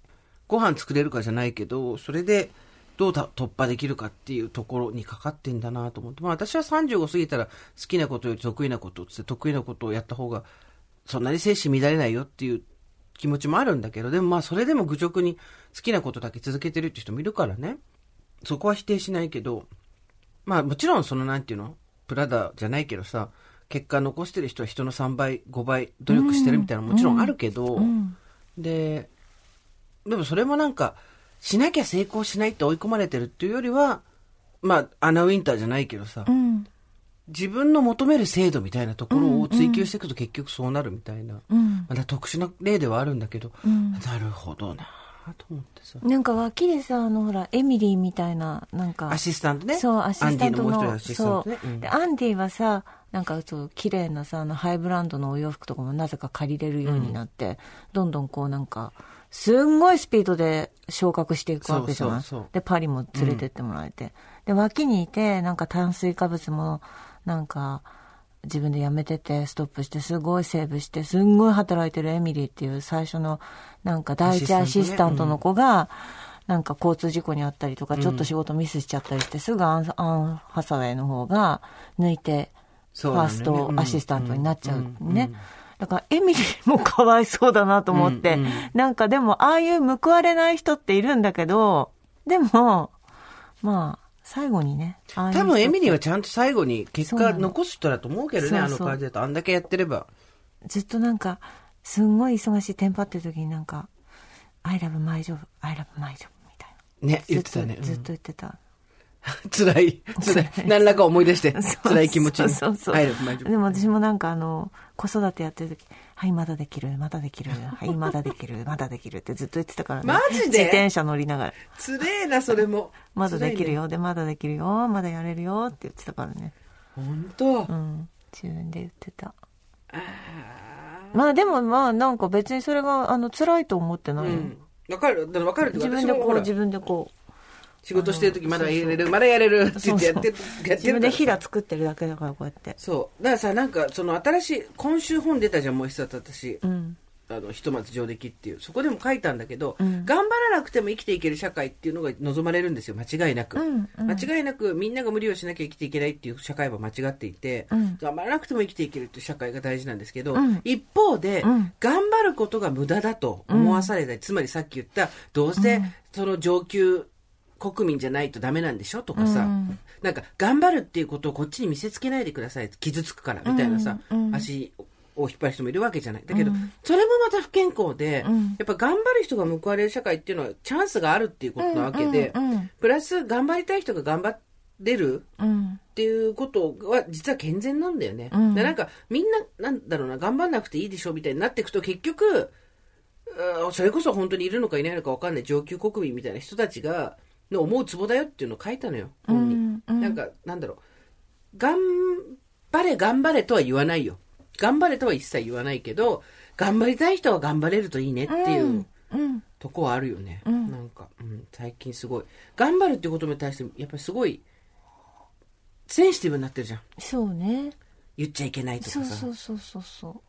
ご飯作れるかじゃないけど、それでどうた突破できるかっていうところにかかってんだなと思って。まあ私は35過ぎたら好きなことより得意なことって得意なことをやった方が、そんなに精神乱れないよっていう気持ちもあるんだけど、でもまあそれでも愚直に好きなことだけ続けてるって人もいるからね。そこは否定しないけど、まあもちろんそのなんていうのプラダじゃないけどさ、結果残してる人は人の3倍、5倍努力してるみたいなのもちろんあるけど、で、でもそれもなんか、しなきゃ成功しないって追い込まれてるっていうよりは、まあ、アナウィンターじゃないけどさ、うん。自分の求める制度みたいなところを追求していくと結局そうなるみたいな、うん。まだ特殊な例ではあるんだけど、なるほどなぁと思ってさ。なんか脇でさ、あのほら、エミリーみたいな、なんか。アシスタントね。そう、アシスタントの。アンディのもう一人のアシスタンそうトね。うんで、アンディはさ、なんかそう、綺麗なさ、あの、ハイブランドのお洋服とかもなぜか借りれるようになって、どんどんこうなんか、すんごいスピードで昇格していくわけじゃない？で、パリも連れてってもらえて。で、脇にいて、なんか炭水化物も、なんか、自分でやめてて、ストップして、すごいセーブして、すんごい働いてるエミリーっていう最初の、なんか第一アシスタントの子が、なんか交通事故にあったりとか、ちょっと仕事ミスしちゃったりして、すぐアン、アン・ハサウェイの方が抜いて、ファーストアシスタントになっちゃううんね。だから、エミリーもかわいそうだなと思って、うんうんなんかでも、ああいう報われない人っているんだけど、でも、まあ、最後にね、ああ多分エミリーはちゃんと最後に結果残す人だと思うけどね、あの感じだと。あんだけやってれば。ずっとなんか、すんごい忙しいテンパってる時になんか、I love my job, I love my job みたいな。ね、言ってたね。ずっとずっと言ってた。うん 辛い、辛い。何らか思い出して、辛い気持ちに。入るでも私もなんかあの、子育てやってる時、はい、まだできる、まだできる、はい、まだできる、まだできるってずっと言ってたからね。マジで？自転車乗りながら。つれえな、それも。まだできるよ。よ、で、まだできるよ、まだやれるよって言ってたからね。本当？うん。自分で言ってた。まあでもまあなんか別にそれがあの辛いと思ってないよ。うん。わかる、わかる自分でこう、自分でこう、仕事してる時まだやれる、まだやれるって言ってやって、やってる自分でヒダ作ってるだけだからこうやって。そう。だからさ、なんか、その新しい、今週本出たじゃん、もう一冊私。うん。あの、ひとまず上出来っていう、そこでも書いたんだけど、うん。頑張らなくても生きていける社会っていうのが望まれるんですよ、間違いなく。うんうん。間違いなくみんなが無理をしなきゃ生きていけないっていう社会は間違っていて、うん。頑張らなくても生きていけるっていう社会が大事なんですけど、うん。一方で、うん。頑張ることが無駄だと思わされたり、つまりさっき言った、どうせその上級国民じゃないとダメなんでしょとかさ、うん。なんか頑張るっていうことをこっちに見せつけないでください。傷つくからみたいなさ、うんうん足を引っ張る人もいるわけじゃない。だけど、うん。それもまた不健康で、うん。やっぱ頑張る人が報われる社会っていうのはチャンスがあるっていうことなわけで、プラス頑張りたい人が頑張れるうん。っていうことは実は健全なんだよね。うん。でなんかみんななんだろうな頑張んなくていいでしょみたいになっていくと結局うんそれこそ本当にいるのかいないのか分かんない上級国民みたいな人たちがの思うツボだよっていうのを書いたのよ本に、うんうん。なんかなんだろう。頑張れ頑張れとは言わないよ。頑張れとは一切言わないけど頑張りたい人は頑張れるといいねっていう、うんとこはあるよね、うん。なんか、うん、最近すごい。頑張るっていうことに対してやっぱりすごいセンシティブになってるじゃん。そうね。言っちゃいけないとかさ。そうそうそうそうそう。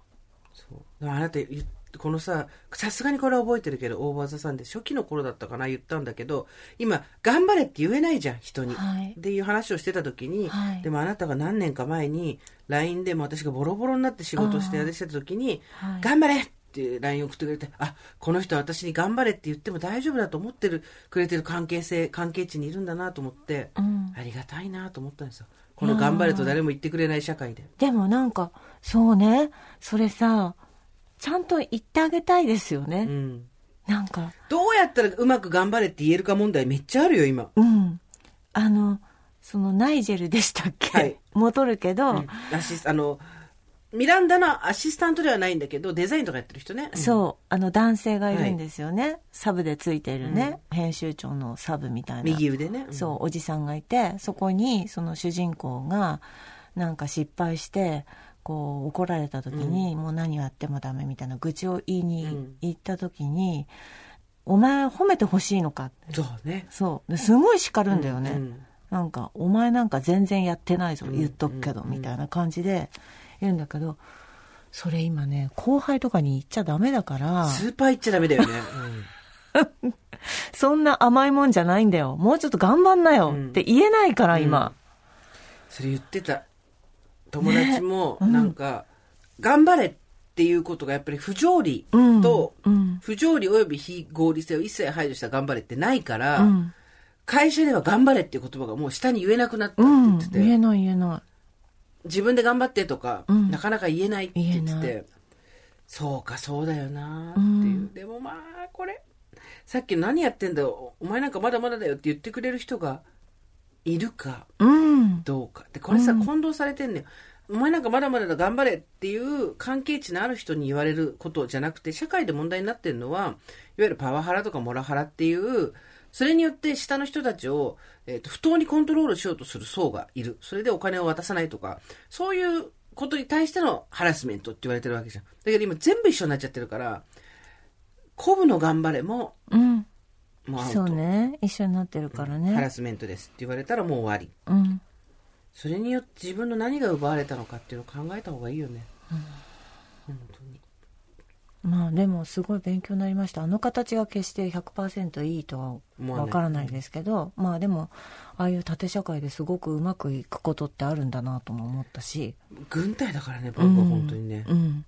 そう。あなた言っこのささすがにこれは覚えてるけど大技さんで初期の頃だったかな言ったんだけど今頑張れって言えないじゃん人に、はい。っていう話をしてた時に、はい。でもあなたが何年か前に LINE でも私がボロボロになって仕事してやれしてた時にはい。頑張れって LINE 送ってくれてあこの人は私に頑張れって言っても大丈夫だと思ってるくれてる関係性関係値にいるんだなと思って、うん。ありがたいなと思ったんですよ。この頑張れと誰も言ってくれない社会で。でもなんかそうね。それさちゃんと言ってあげたいですよね、うん。なんか。どうやったらうまく頑張れって言えるか問題めっちゃあるよ今。うん。あのそのナイジェルでしたっけ、はい。戻るけど、アシスあのミランダのアシスタントではないんだけどデザインとかやってる人ね、そう。あの男性がいるんですよね、サブでついてるね、編集長のサブみたいな。右腕ね、そうおじさんがいてそこにその主人公がなんか失敗してこう怒られた時に、もう何やってもダメみたいな愚痴を言いにうん。行った時に、お前褒めてほしいのかそうね。そう。ですごい叱るんだよね、うんなんか「お前なんか全然やってないぞうん。言っとくけど」みたいな感じで言うんだけどそれ今ね後輩とかに言っちゃダメだからスーパー言っちゃダメだよね、そんな甘いもんじゃないんだよ。もうちょっと頑張んなよって言えないから今、それ言ってた友達もなんか、頑張れっていうことがやっぱり不条理うん。と、うん。不条理及び非合理性を一切排除した頑張れってないから、うん。会社では頑張れっていう言葉がもう下に言えなくなったってうん言ってて、言えない言えない。自分で頑張ってとか、うん。なかなか言えないって言っててそうかそうだよなっていう、うん。でもまあこれさっきの何やってんだよお前なんかまだまだだよって言ってくれる人がいるかうん。どうか。でこれさ、うん。混同されてんねんお前なんかまだまだだ頑張れっていう関係値のある人に言われることじゃなくて社会で問題になってるのはいわゆるパワハラとかモラハラっていうそれによって下の人たちを、えーと不当にコントロールしようとする層がいる。それでお金を渡さないとか。そういうことに対してのハラスメントって言われてるわけじゃん。だけど今全部一緒になっちゃってるから鼓舞の頑張れもうんもうアウト。そうね。一緒になってるからハねラスメントですって言われたらもう終わり。うん。それによって自分の何が奪われたのかっていうのを考えた方がいいよね、本当に。まあでもすごい勉強になりました。あの形が決して100%いいとは思わからないですけど、まあでもああいう縦社会ですごくうまくいくことってあるんだなとも思ったし。軍隊だからね僕は本当にね。うん。うん。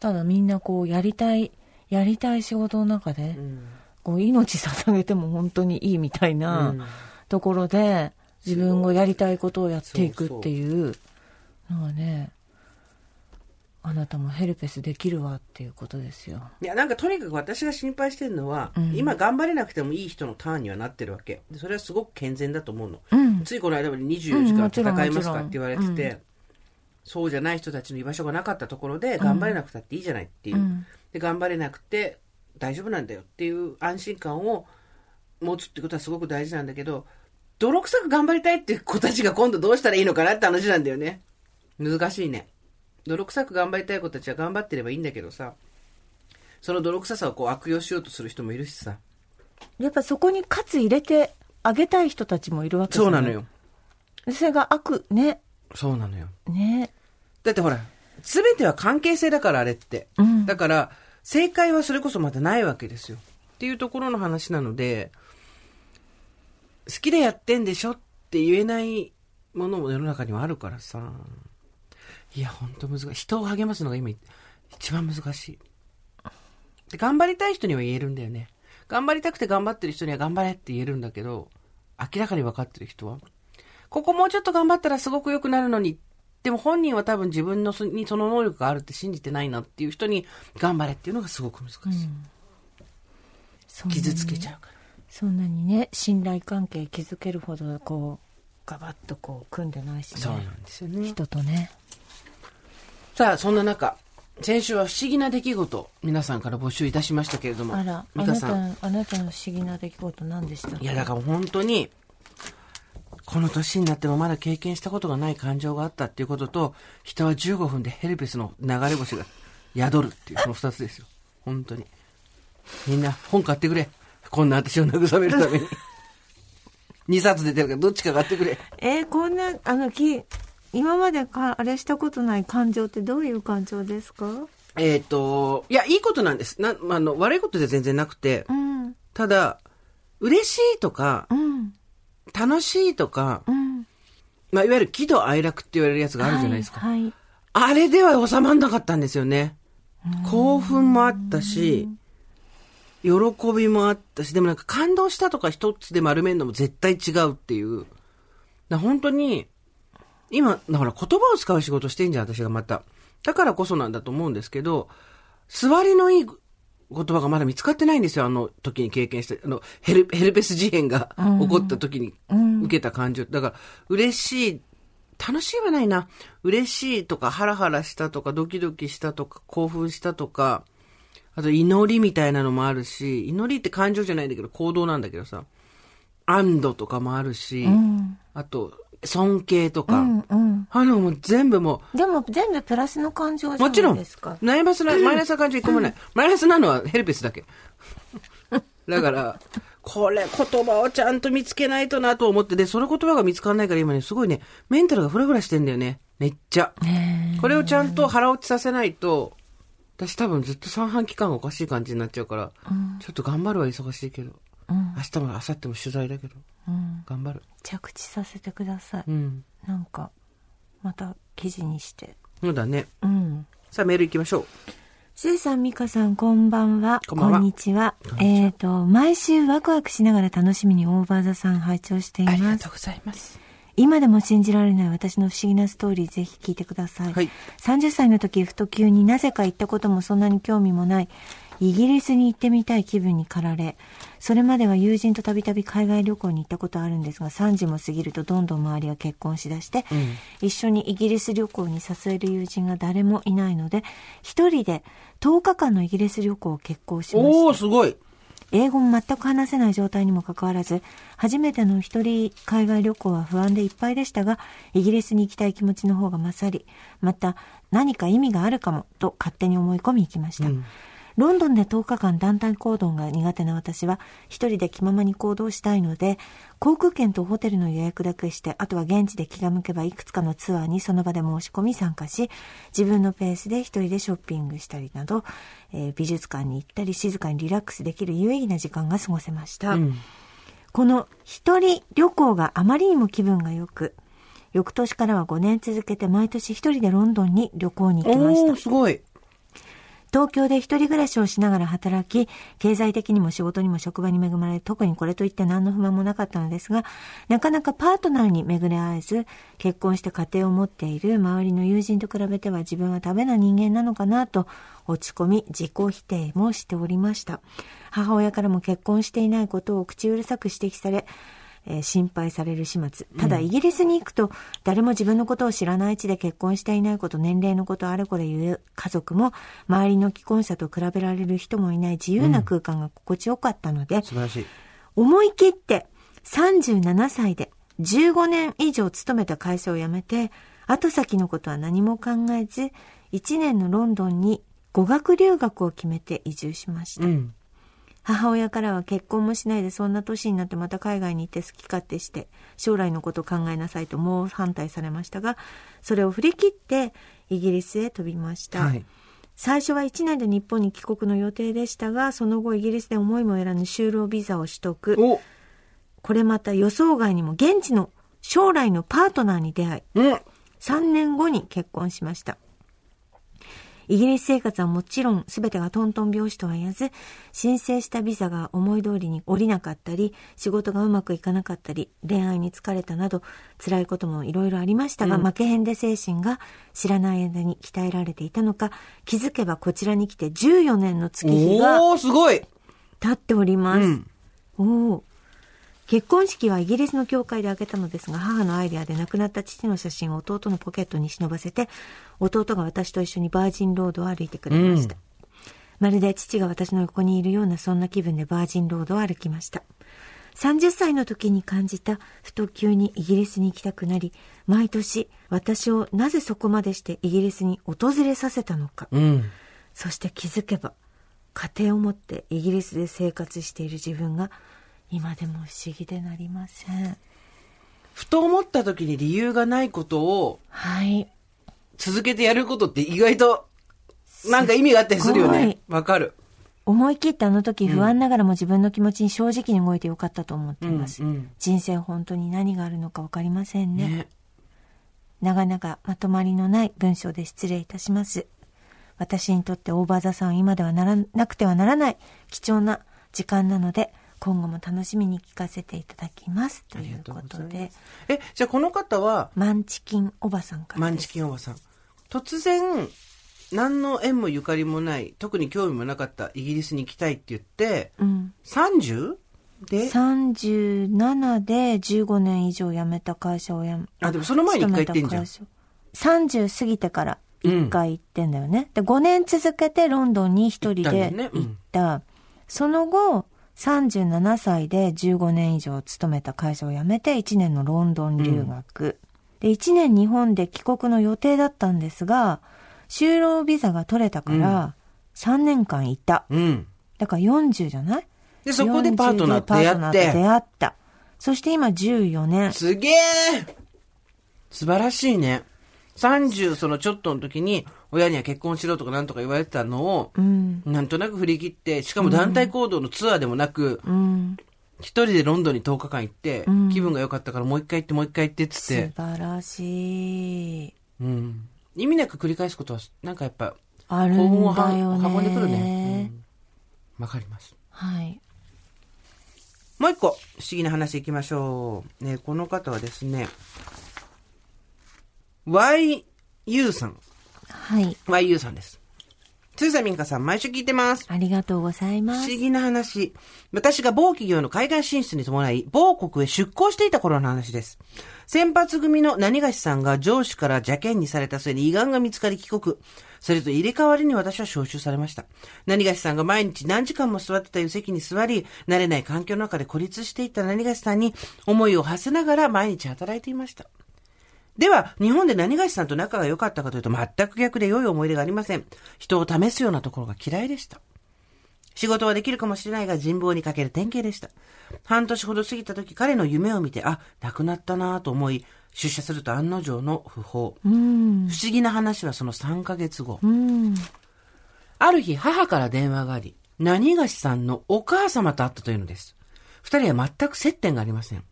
ただみんなこうやりたいやりたい仕事の中で、うん命捧げても本当にいいみたいな、うん。ところで自分がやりたいことをやっていくっていうのはねあなたもヘルペスできるわっていうことですよ。いやなんかとにかく私が心配してるのは、うん。今頑張れなくてもいい人のターンにはなってるわけ。でそれはすごく健全だと思うの、うん。ついこの間まで24時間戦いますかって言われてて、うん。そうじゃない人たちの居場所がなかったところで頑張れなくたっていいじゃないっていう、うん。で頑張れなくて大丈夫なんだよっていう安心感を持つってことはすごく大事なんだけど泥臭く頑張りたいっていう子たちが今度どうしたらいいのかなって話なんだよね。難しいね。泥臭く頑張りたい子たちは頑張ってればいいんだけどさ。その泥臭さをこう悪用しようとする人もいるしさ。やっぱそこに喝入れてあげたい人たちもいるわけそうなのよ。それが悪ね。そうなのよ。ね。だってほら全ては関係性だからあれって。うん。だから正解はそれこそまだないわけですよ。っていうところの話なので、好きでやってんでしょって言えないものも世の中にはあるからさ。いや、ほんと難しい。人を励ますのが今一番難しい。で頑張りたい人には言えるんだよね。頑張りたくて頑張ってる人には頑張れって言えるんだけど、明らかに分かってる人は、ここもうちょっと頑張ったらすごく良くなるのに、でも本人は多分自分のそにその能力があるって信じてないなっていう人に頑張れっていうのがすごく難しい。そん傷つけちゃうから。そんなにね信頼関係築けるほどこうガバッとこう組んでないしねそうなんですよね。人とねさあ、そんな中、先週は不思議な出来事、皆さんから募集いたしましたけれども、あらさん。たあなたの不思議な出来事何でしたいや、だから本当に、この年になってもまだ経験したことがない感情があったっていうことと、人は15分でヘルペスの流れ星が宿るっていう、その二つですよ。本当に。みんな本買ってくれ。こんな私を慰めるために。2冊出てるからどっちか買ってくれ。えーこんなあのき今までかあれしたことない感情ってどういう感情ですか？えっ、と、いや、いいことなんです。な、まああの、悪いことじゃ全然なくて、うんただ、嬉しいとかう、ん楽しいとか、うんまあ、いわゆる喜怒哀楽って言われるやつがあるじゃないですか。はい、はいあれでは収まんなかったんですよね。興奮もあったし、喜びもあったし、でもなんか感動したとか一つで丸めるのも絶対違うっていう。だ本当に、今、だから言葉を使う仕事してんじゃん、私がまた。だからこそなんだと思うんですけど、座りのいい言葉がまだ見つかってないんですよ、あの時に経験して、あの、ヘルヘルペス事変が起こった時に受けた感情。だから、嬉しい、楽しいはないな。嬉しいとか、ハラハラしたとか、ドキドキしたとか、興奮したとか、あと祈りみたいなのもあるし、祈りって感情じゃないんだけど、行動なんだけどさ、安堵とかもあるし、ん。あと、尊敬とか、うんうん。あの、もう全部もでも全部プラスの感情う、じゃもちろん。ないですか、マイナスな、マイナスな感情一個もない。マイナスなのはヘルペスだけ。だから、これ言葉をちゃんと見つけないとなと思って、で、その言葉が見つかんないから今ね、すごいね、メンタルがフラフラしてんだよね。めっちゃ。これをちゃんと腹落ちさせないと、私多分ずっと三半期間がおかしい感じになっちゃうから、ちょっと頑張るは忙しいけど、明日も明後日も取材だけど、頑張る。着地させてください、うん。なんかまた記事にしてそうだね。うんさあメール行きましょう。スーさん、ミカさん、こんばんは。こんにちは。えっ、と、毎週ワクワクしながら楽しみにオーバーザさん拝聴していますありがとう。ございます。今でも信じられない私の不思議なストーリー、ぜひ聞いてください。はい30歳の時、ふと急になぜか行ったこともそんなに興味もない、イギリスに行ってみたい気分に駆られ、それまでは友人とたびたび海外旅行に行ったことあるんですが、3時も過ぎるとどんどん周りが結婚しだして、一緒にイギリス旅行に誘える友人が誰もいないので、一人で10日間のイギリス旅行を決行しました。おー、すごい。英語も全く話せない状態にもかかわらず、初めての一人海外旅行は不安でいっぱいでしたが、イギリスに行きたい気持ちの方が勝り、また何か意味があるかもと勝手に思い込み行きました。ロンドンで10日間団体行動が苦手な私は、一人で気ままに行動したいので、航空券とホテルの予約だけして、あとは現地で気が向けばいくつかのツアーにその場で申し込み参加し、自分のペースで一人でショッピングしたりなど、えー美術館に行ったり静かにリラックスできる有意義な時間が過ごせました。この一人旅行があまりにも気分が良く、翌年からは5年続けて毎年一人でロンドンに旅行に行きました。すごい。東京で一人暮らしをしながら働き、経済的にも仕事にも職場に恵まれ、特にこれといって何の不満もなかったのですが、なかなかパートナーに巡り合えず、結婚して家庭を持っている周りの友人と比べては自分はダメな人間なのかなと落ち込み、自己否定もしておりました。母親からも結婚していないことを口うるさく指摘され、えー心配される始末。ただ、イギリスに行くと、誰も自分のことを知らないうちで結婚していないこと、年齢のことあれこれ言う家族も、周りの既婚者と比べられる人もいない自由な空間が心地よかったので、素晴らしい。思い切って37歳で15年以上勤めた会社を辞めて、後先のことは何も考えず、1年のロンドンに語学留学を決めて移住しました。うん。母親からは結婚もしないでそんな年になってまた海外に行って好き勝手して将来のことを考えなさいと猛反対されましたがそれを振り切ってイギリスへ飛びました、はい。最初は1年で日本に帰国の予定でしたが、その後イギリスで思いもよらぬ就労ビザを取得。おこれまた予想外にも現地の将来のパートナーに出会い、うん。3年後に結婚しました。イギリス生活はもちろん全てがトントン拍子とは言わず、申請したビザが思い通りに降りなかったり、仕事がうまくいかなかったり、恋愛に疲れたなど、辛いこともいろいろありましたが、負けへんで精神が知らない間に鍛えられていたのか、気づけばこちらに来て14年の月日がおー、すごい。経っております。うんおお。結婚式はイギリスの教会で挙げたのですが、母のアイデアで亡くなった父の写真を弟のポケットに忍ばせて、弟が私と一緒にバージンロードを歩いてくれました。まるで父が私の横にいるようなそんな気分でバージンロードを歩きました。30歳の時に感じた、ふと急にイギリスに行きたくなり、毎年私をなぜそこまでしてイギリスに訪れさせたのか。うん。そして気づけば、家庭を持ってイギリスで生活している自分が、今でも不思議でなりません。ふと思った時に理由がないことをはい。続けてやることって意外と、なんか意味があったりするよね。わかる。思い切ってあの時不安ながらも自分の気持ちに正直に動いてよかったと思っています。うんうん人生本当に何があるのかわかりませんね。ね。長々まとまりのない文章で失礼いたします。私にとってオーバーザさんは今ではならなくてはならない貴重な時間なので、今後も楽しみに聞かせていただきます。ということで、え、じゃあこの方は、マンチキンおばさんからマン。チキンおばさん。突然、何の縁もゆかりもない、特に興味もなかったイギリスに行きたいって言って、うん。30? で、37で15年以上辞めた会社を辞め、あでもその前に一回行ってんじゃん勤めた会社30過ぎてから1回行ってんだよね。で、5年続けてロンドンに一人行ったねうん行った。その後、37歳で15年以上勤めた会社を辞めて1年のロンドン留学。で、1年日本で帰国の予定だったんですが、就労ビザが取れたから、3年間いた。うん。だから40じゃない？で、そこでパートナーと出40でパートナ会って、出会った。そして今14年。すげえ素晴らしいね。30そのちょっとの時に、親には結婚しろとかなんとか言われてたのを、うん。なんとなく振り切って、しかも団体行動のツアーでもなく、うん。一人でロンドンに10日間行って、ん気分が良かったからもう一回行ってもう一回行ってっつっ素て、晴らしい。うん。意味なく繰り返すことは、なんかやっぱ、あるんだよね。運んでくるね。うんわ、かります。はい。もう一個、不思議な話いきましょう。ね、この方はですね、YU さん。はい。YU さんです。つゆさみんかさん、毎週聞いてます。ありがとうございます。不思議な話。私が某企業の海外進出に伴い、某国へ出向していた頃の話です。先発組の何がしさんが上司から邪険にされた末に胃がんが見つかり帰国。それと入れ替わりに私は招集されました。何がしさんが毎日何時間も座ってたいう席に座り、慣れない環境の中で孤立していった何がしさんに思いを馳せながら毎日働いていました。では、日本で何がしさんと仲が良かったかというと全く逆で良い思い出がありません。人を試すようなところが嫌いでした。仕事はできるかもしれないが人望に欠ける典型でした。半年ほど過ぎた時彼の夢を見て、あ、亡くなったなぁと思い、出社すると案の定の訃報。うん。不思議な話はその3ヶ月後。うん。ある日母から電話があり、何がしさんの？お母様と会ったというのです。二人は全く接点がありません。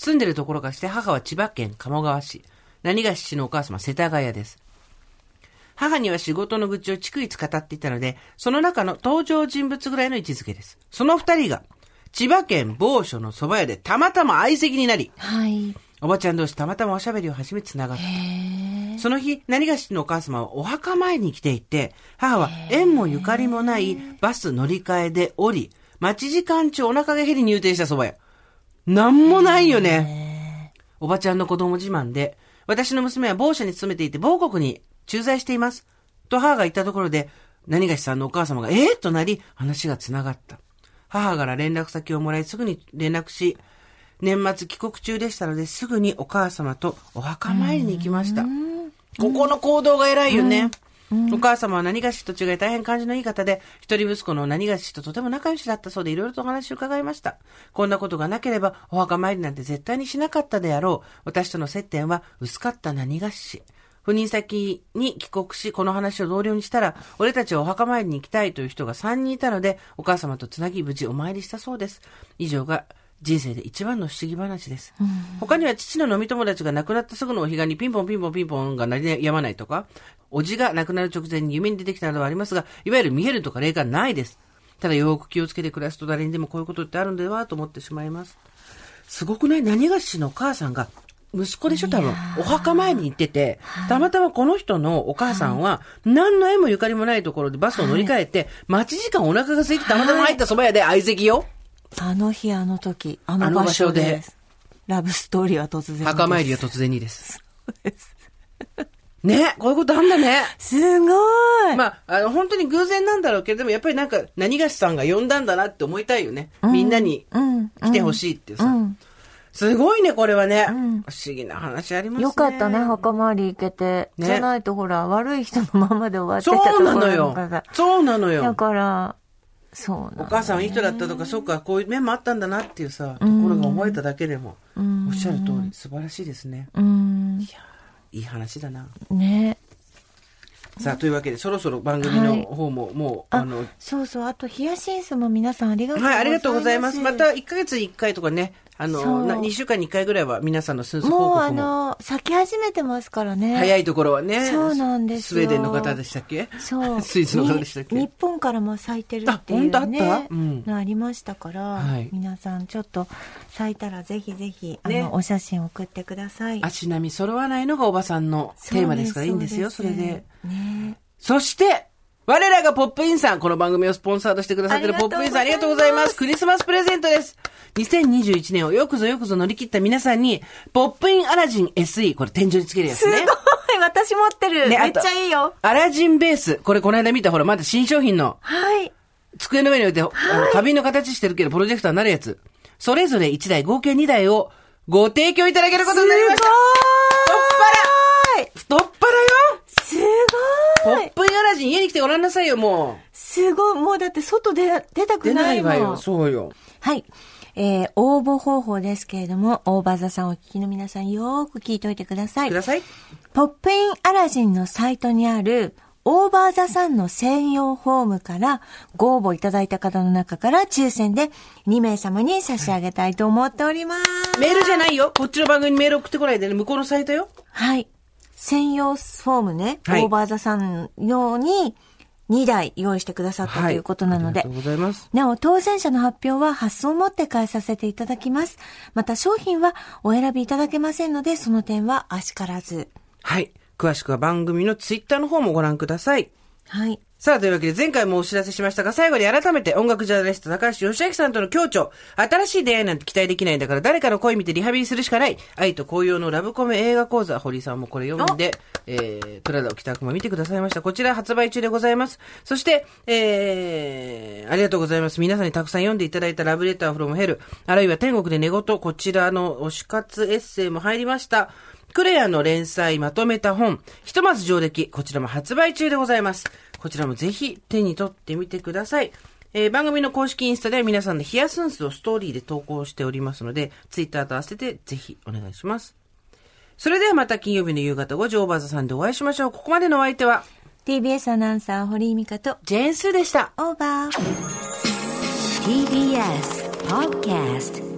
住んでるところからして母は千葉県鴨川市。何がし氏のお母様世田谷です。母には仕事の愚痴を逐一語っていたので、その中の登場人物ぐらいの位置づけです。その二人が、千葉県某所の蕎麦屋でたまたま相席になり、はい。おばちゃん同士たまたまおしゃべりを始め繋がった。その日、何がしのお母様はお墓参りに来ていて、母は縁もゆかりもないバス乗り換えで降り、待ち時間中お腹が減り入店した蕎麦屋。なんもないよね。おばちゃんの子供自慢で、私の娘は某社に勤めていて某国に駐在しています。と母が言ったところで、何がしさんのお母様が、ええとなり、話が繋がった。母から連絡先をもらいすぐに連絡し、年末帰国中でしたので、すぐにお母様とお墓参りに行きました。ここの行動が偉いよね。お母様は何がしと違い大変感じのいい方で、一人息子の何がしととても仲良しだったそうでいろいろとお話を伺いました。こんなことがなければお墓参りなんて絶対にしなかったであろう。私との接点は薄かった何がし。赴任先に帰国し、この話を同僚にしたら、俺たちはお墓参りに行きたいという人が3人いたので、お母様とつなぎ無事お参りしたそうです。以上が人生で一番の不思議話です。他には父の飲み友達が亡くなったすぐのお彼岸にピンポンピンポンピンポンが鳴り止まないとか、おじが亡くなる直前に夢に出てきたなどはありますが、いわゆる見えるとか霊感ないです。ただよく気をつけて暮らすと誰にでもこういうことってあるんではと思ってしまいます。すごくない？何がしのお母さんが、息子でしょ？多分。お墓参りに行ってて、たまたまこの人のお母さんは、何の縁もゆかりもないところでバスを乗り換えて、待ち時間お腹が空いてたまたま入った蕎麦屋で相席よ。あの日、あの時、あの場所で。ラブストーリーは突然墓参りは突然にです。ね、こういうことあんだね。すごい。まあ、あの、本当に偶然なんだろうけれども、やっぱりなんか、何がしさんが呼んだんだなって思いたいよね。みんなに来てほしいっていうさ。すごいね、これはね。不思議な話ありますね。よかったね、墓参り行けて。ね、じゃないとほら、悪い人のままで終わってたとそうなのよ。そうなのよ。だから、そうお母さんいい人だったとか、そうか、こういう面もあったんだなっていうさ、ところが思えただけでも、おっしゃる通り、素晴らしいですね。うん。いや、いい話だな。ね。さあ、というわけで、そろそろ番組の方も、もう、あの、そうそう、あと、ヒヤシンスも皆さんありがとうございます。はい、ありがとうございます。また、1ヶ月に1回とかね、あの、2週間に1回ぐらいは皆さんのスンス報告も。もうあの、咲き始めてますからね。早いところはね。そうなんですスウェーデンの方でしたっけ？そう。スイスの方でしたっけ？日本からも咲いてるっていうね。あ、本当？あった？うん。ありましたから、はい、皆さんちょっと咲いたらぜひぜひ、あの、ね、お写真送ってください。足並み揃わないのがおばさんのテーマですからいいんですよ、それで。ねそして、我らがポップインさん、この番組をスポンサーとしてくださってるポップインさんありがとうございます。クリスマスプレゼントです。2021年をよくぞよくぞ乗り切った皆さんに、ポップインアラジン SE、これ天井につけるやつね。すごい私持ってる、ね、めっちゃいいよ。アラジンベース、これこの間見たほら、まだ新商品の。はい。机の上に置いて、はい、あの花瓶の形してるけど、プロジェクターになるやつ。それぞれ1台、合計2台をご提供いただけることになりました。すごい太っ腹よポップインアラジン家に来てごらんなさいよ、もう。すごい。もうだって外出、出たくないもん。出ないわよ、そうよ。はい。えー、応募方法ですけれども、大場座さんお聞きの皆さんよーく聞いといてください。ください。ポップインアラジンのサイトにある、オーバーザさんの専用フォームからご応募いただいた方の中から抽選で2名様に差し上げたいと思っております。メールじゃないよ。こっちの番組にメール送ってこないでね。向こうのサイトよ。はい。専用フォームね、はいオーバーザさん用に2台用意してくださったということなので、ありがとうございます。なお、当選者の発表は発送をもって返させていただきます。また商品はお選びいただけませんので、その点はあしからず。はい。詳しくは番組のツイッターの方もご覧ください。はい。さあ、というわけで前回もお知らせしましたが、最後に改めて音楽ジャーナリスト高橋義明さんとの協調。新しい出会いなんて期待できないんだから、誰かの声見てリハビリするしかない。愛と紅葉のラブコメ映画講座。堀井さんもこれ読んで、えー、プラダを着た悪魔見てくださいました。こちら発売中でございます。そして、えー、ありがとうございます。皆さんにたくさん読んでいただいたラブレターフロムヘル、あるいは天国で寝言、こちらの推し活エッセイも入りました。クレアの連載まとめた本、ひとまず上出来、こちらも発売中でございます。こちらもぜひ手に取ってみてください。えー番組の公式インスタでは皆さんでヒヤスンスをストーリーで投稿しておりますので、ツイッターと合わせてぜひお願いします。それではまた金曜日の夕方5時オーバーザさんでお会いしましょう。ここまでのお相手は、TBS アナウンサー、堀井美香と、ジェーンスーでした。オーバー。TBS Podcast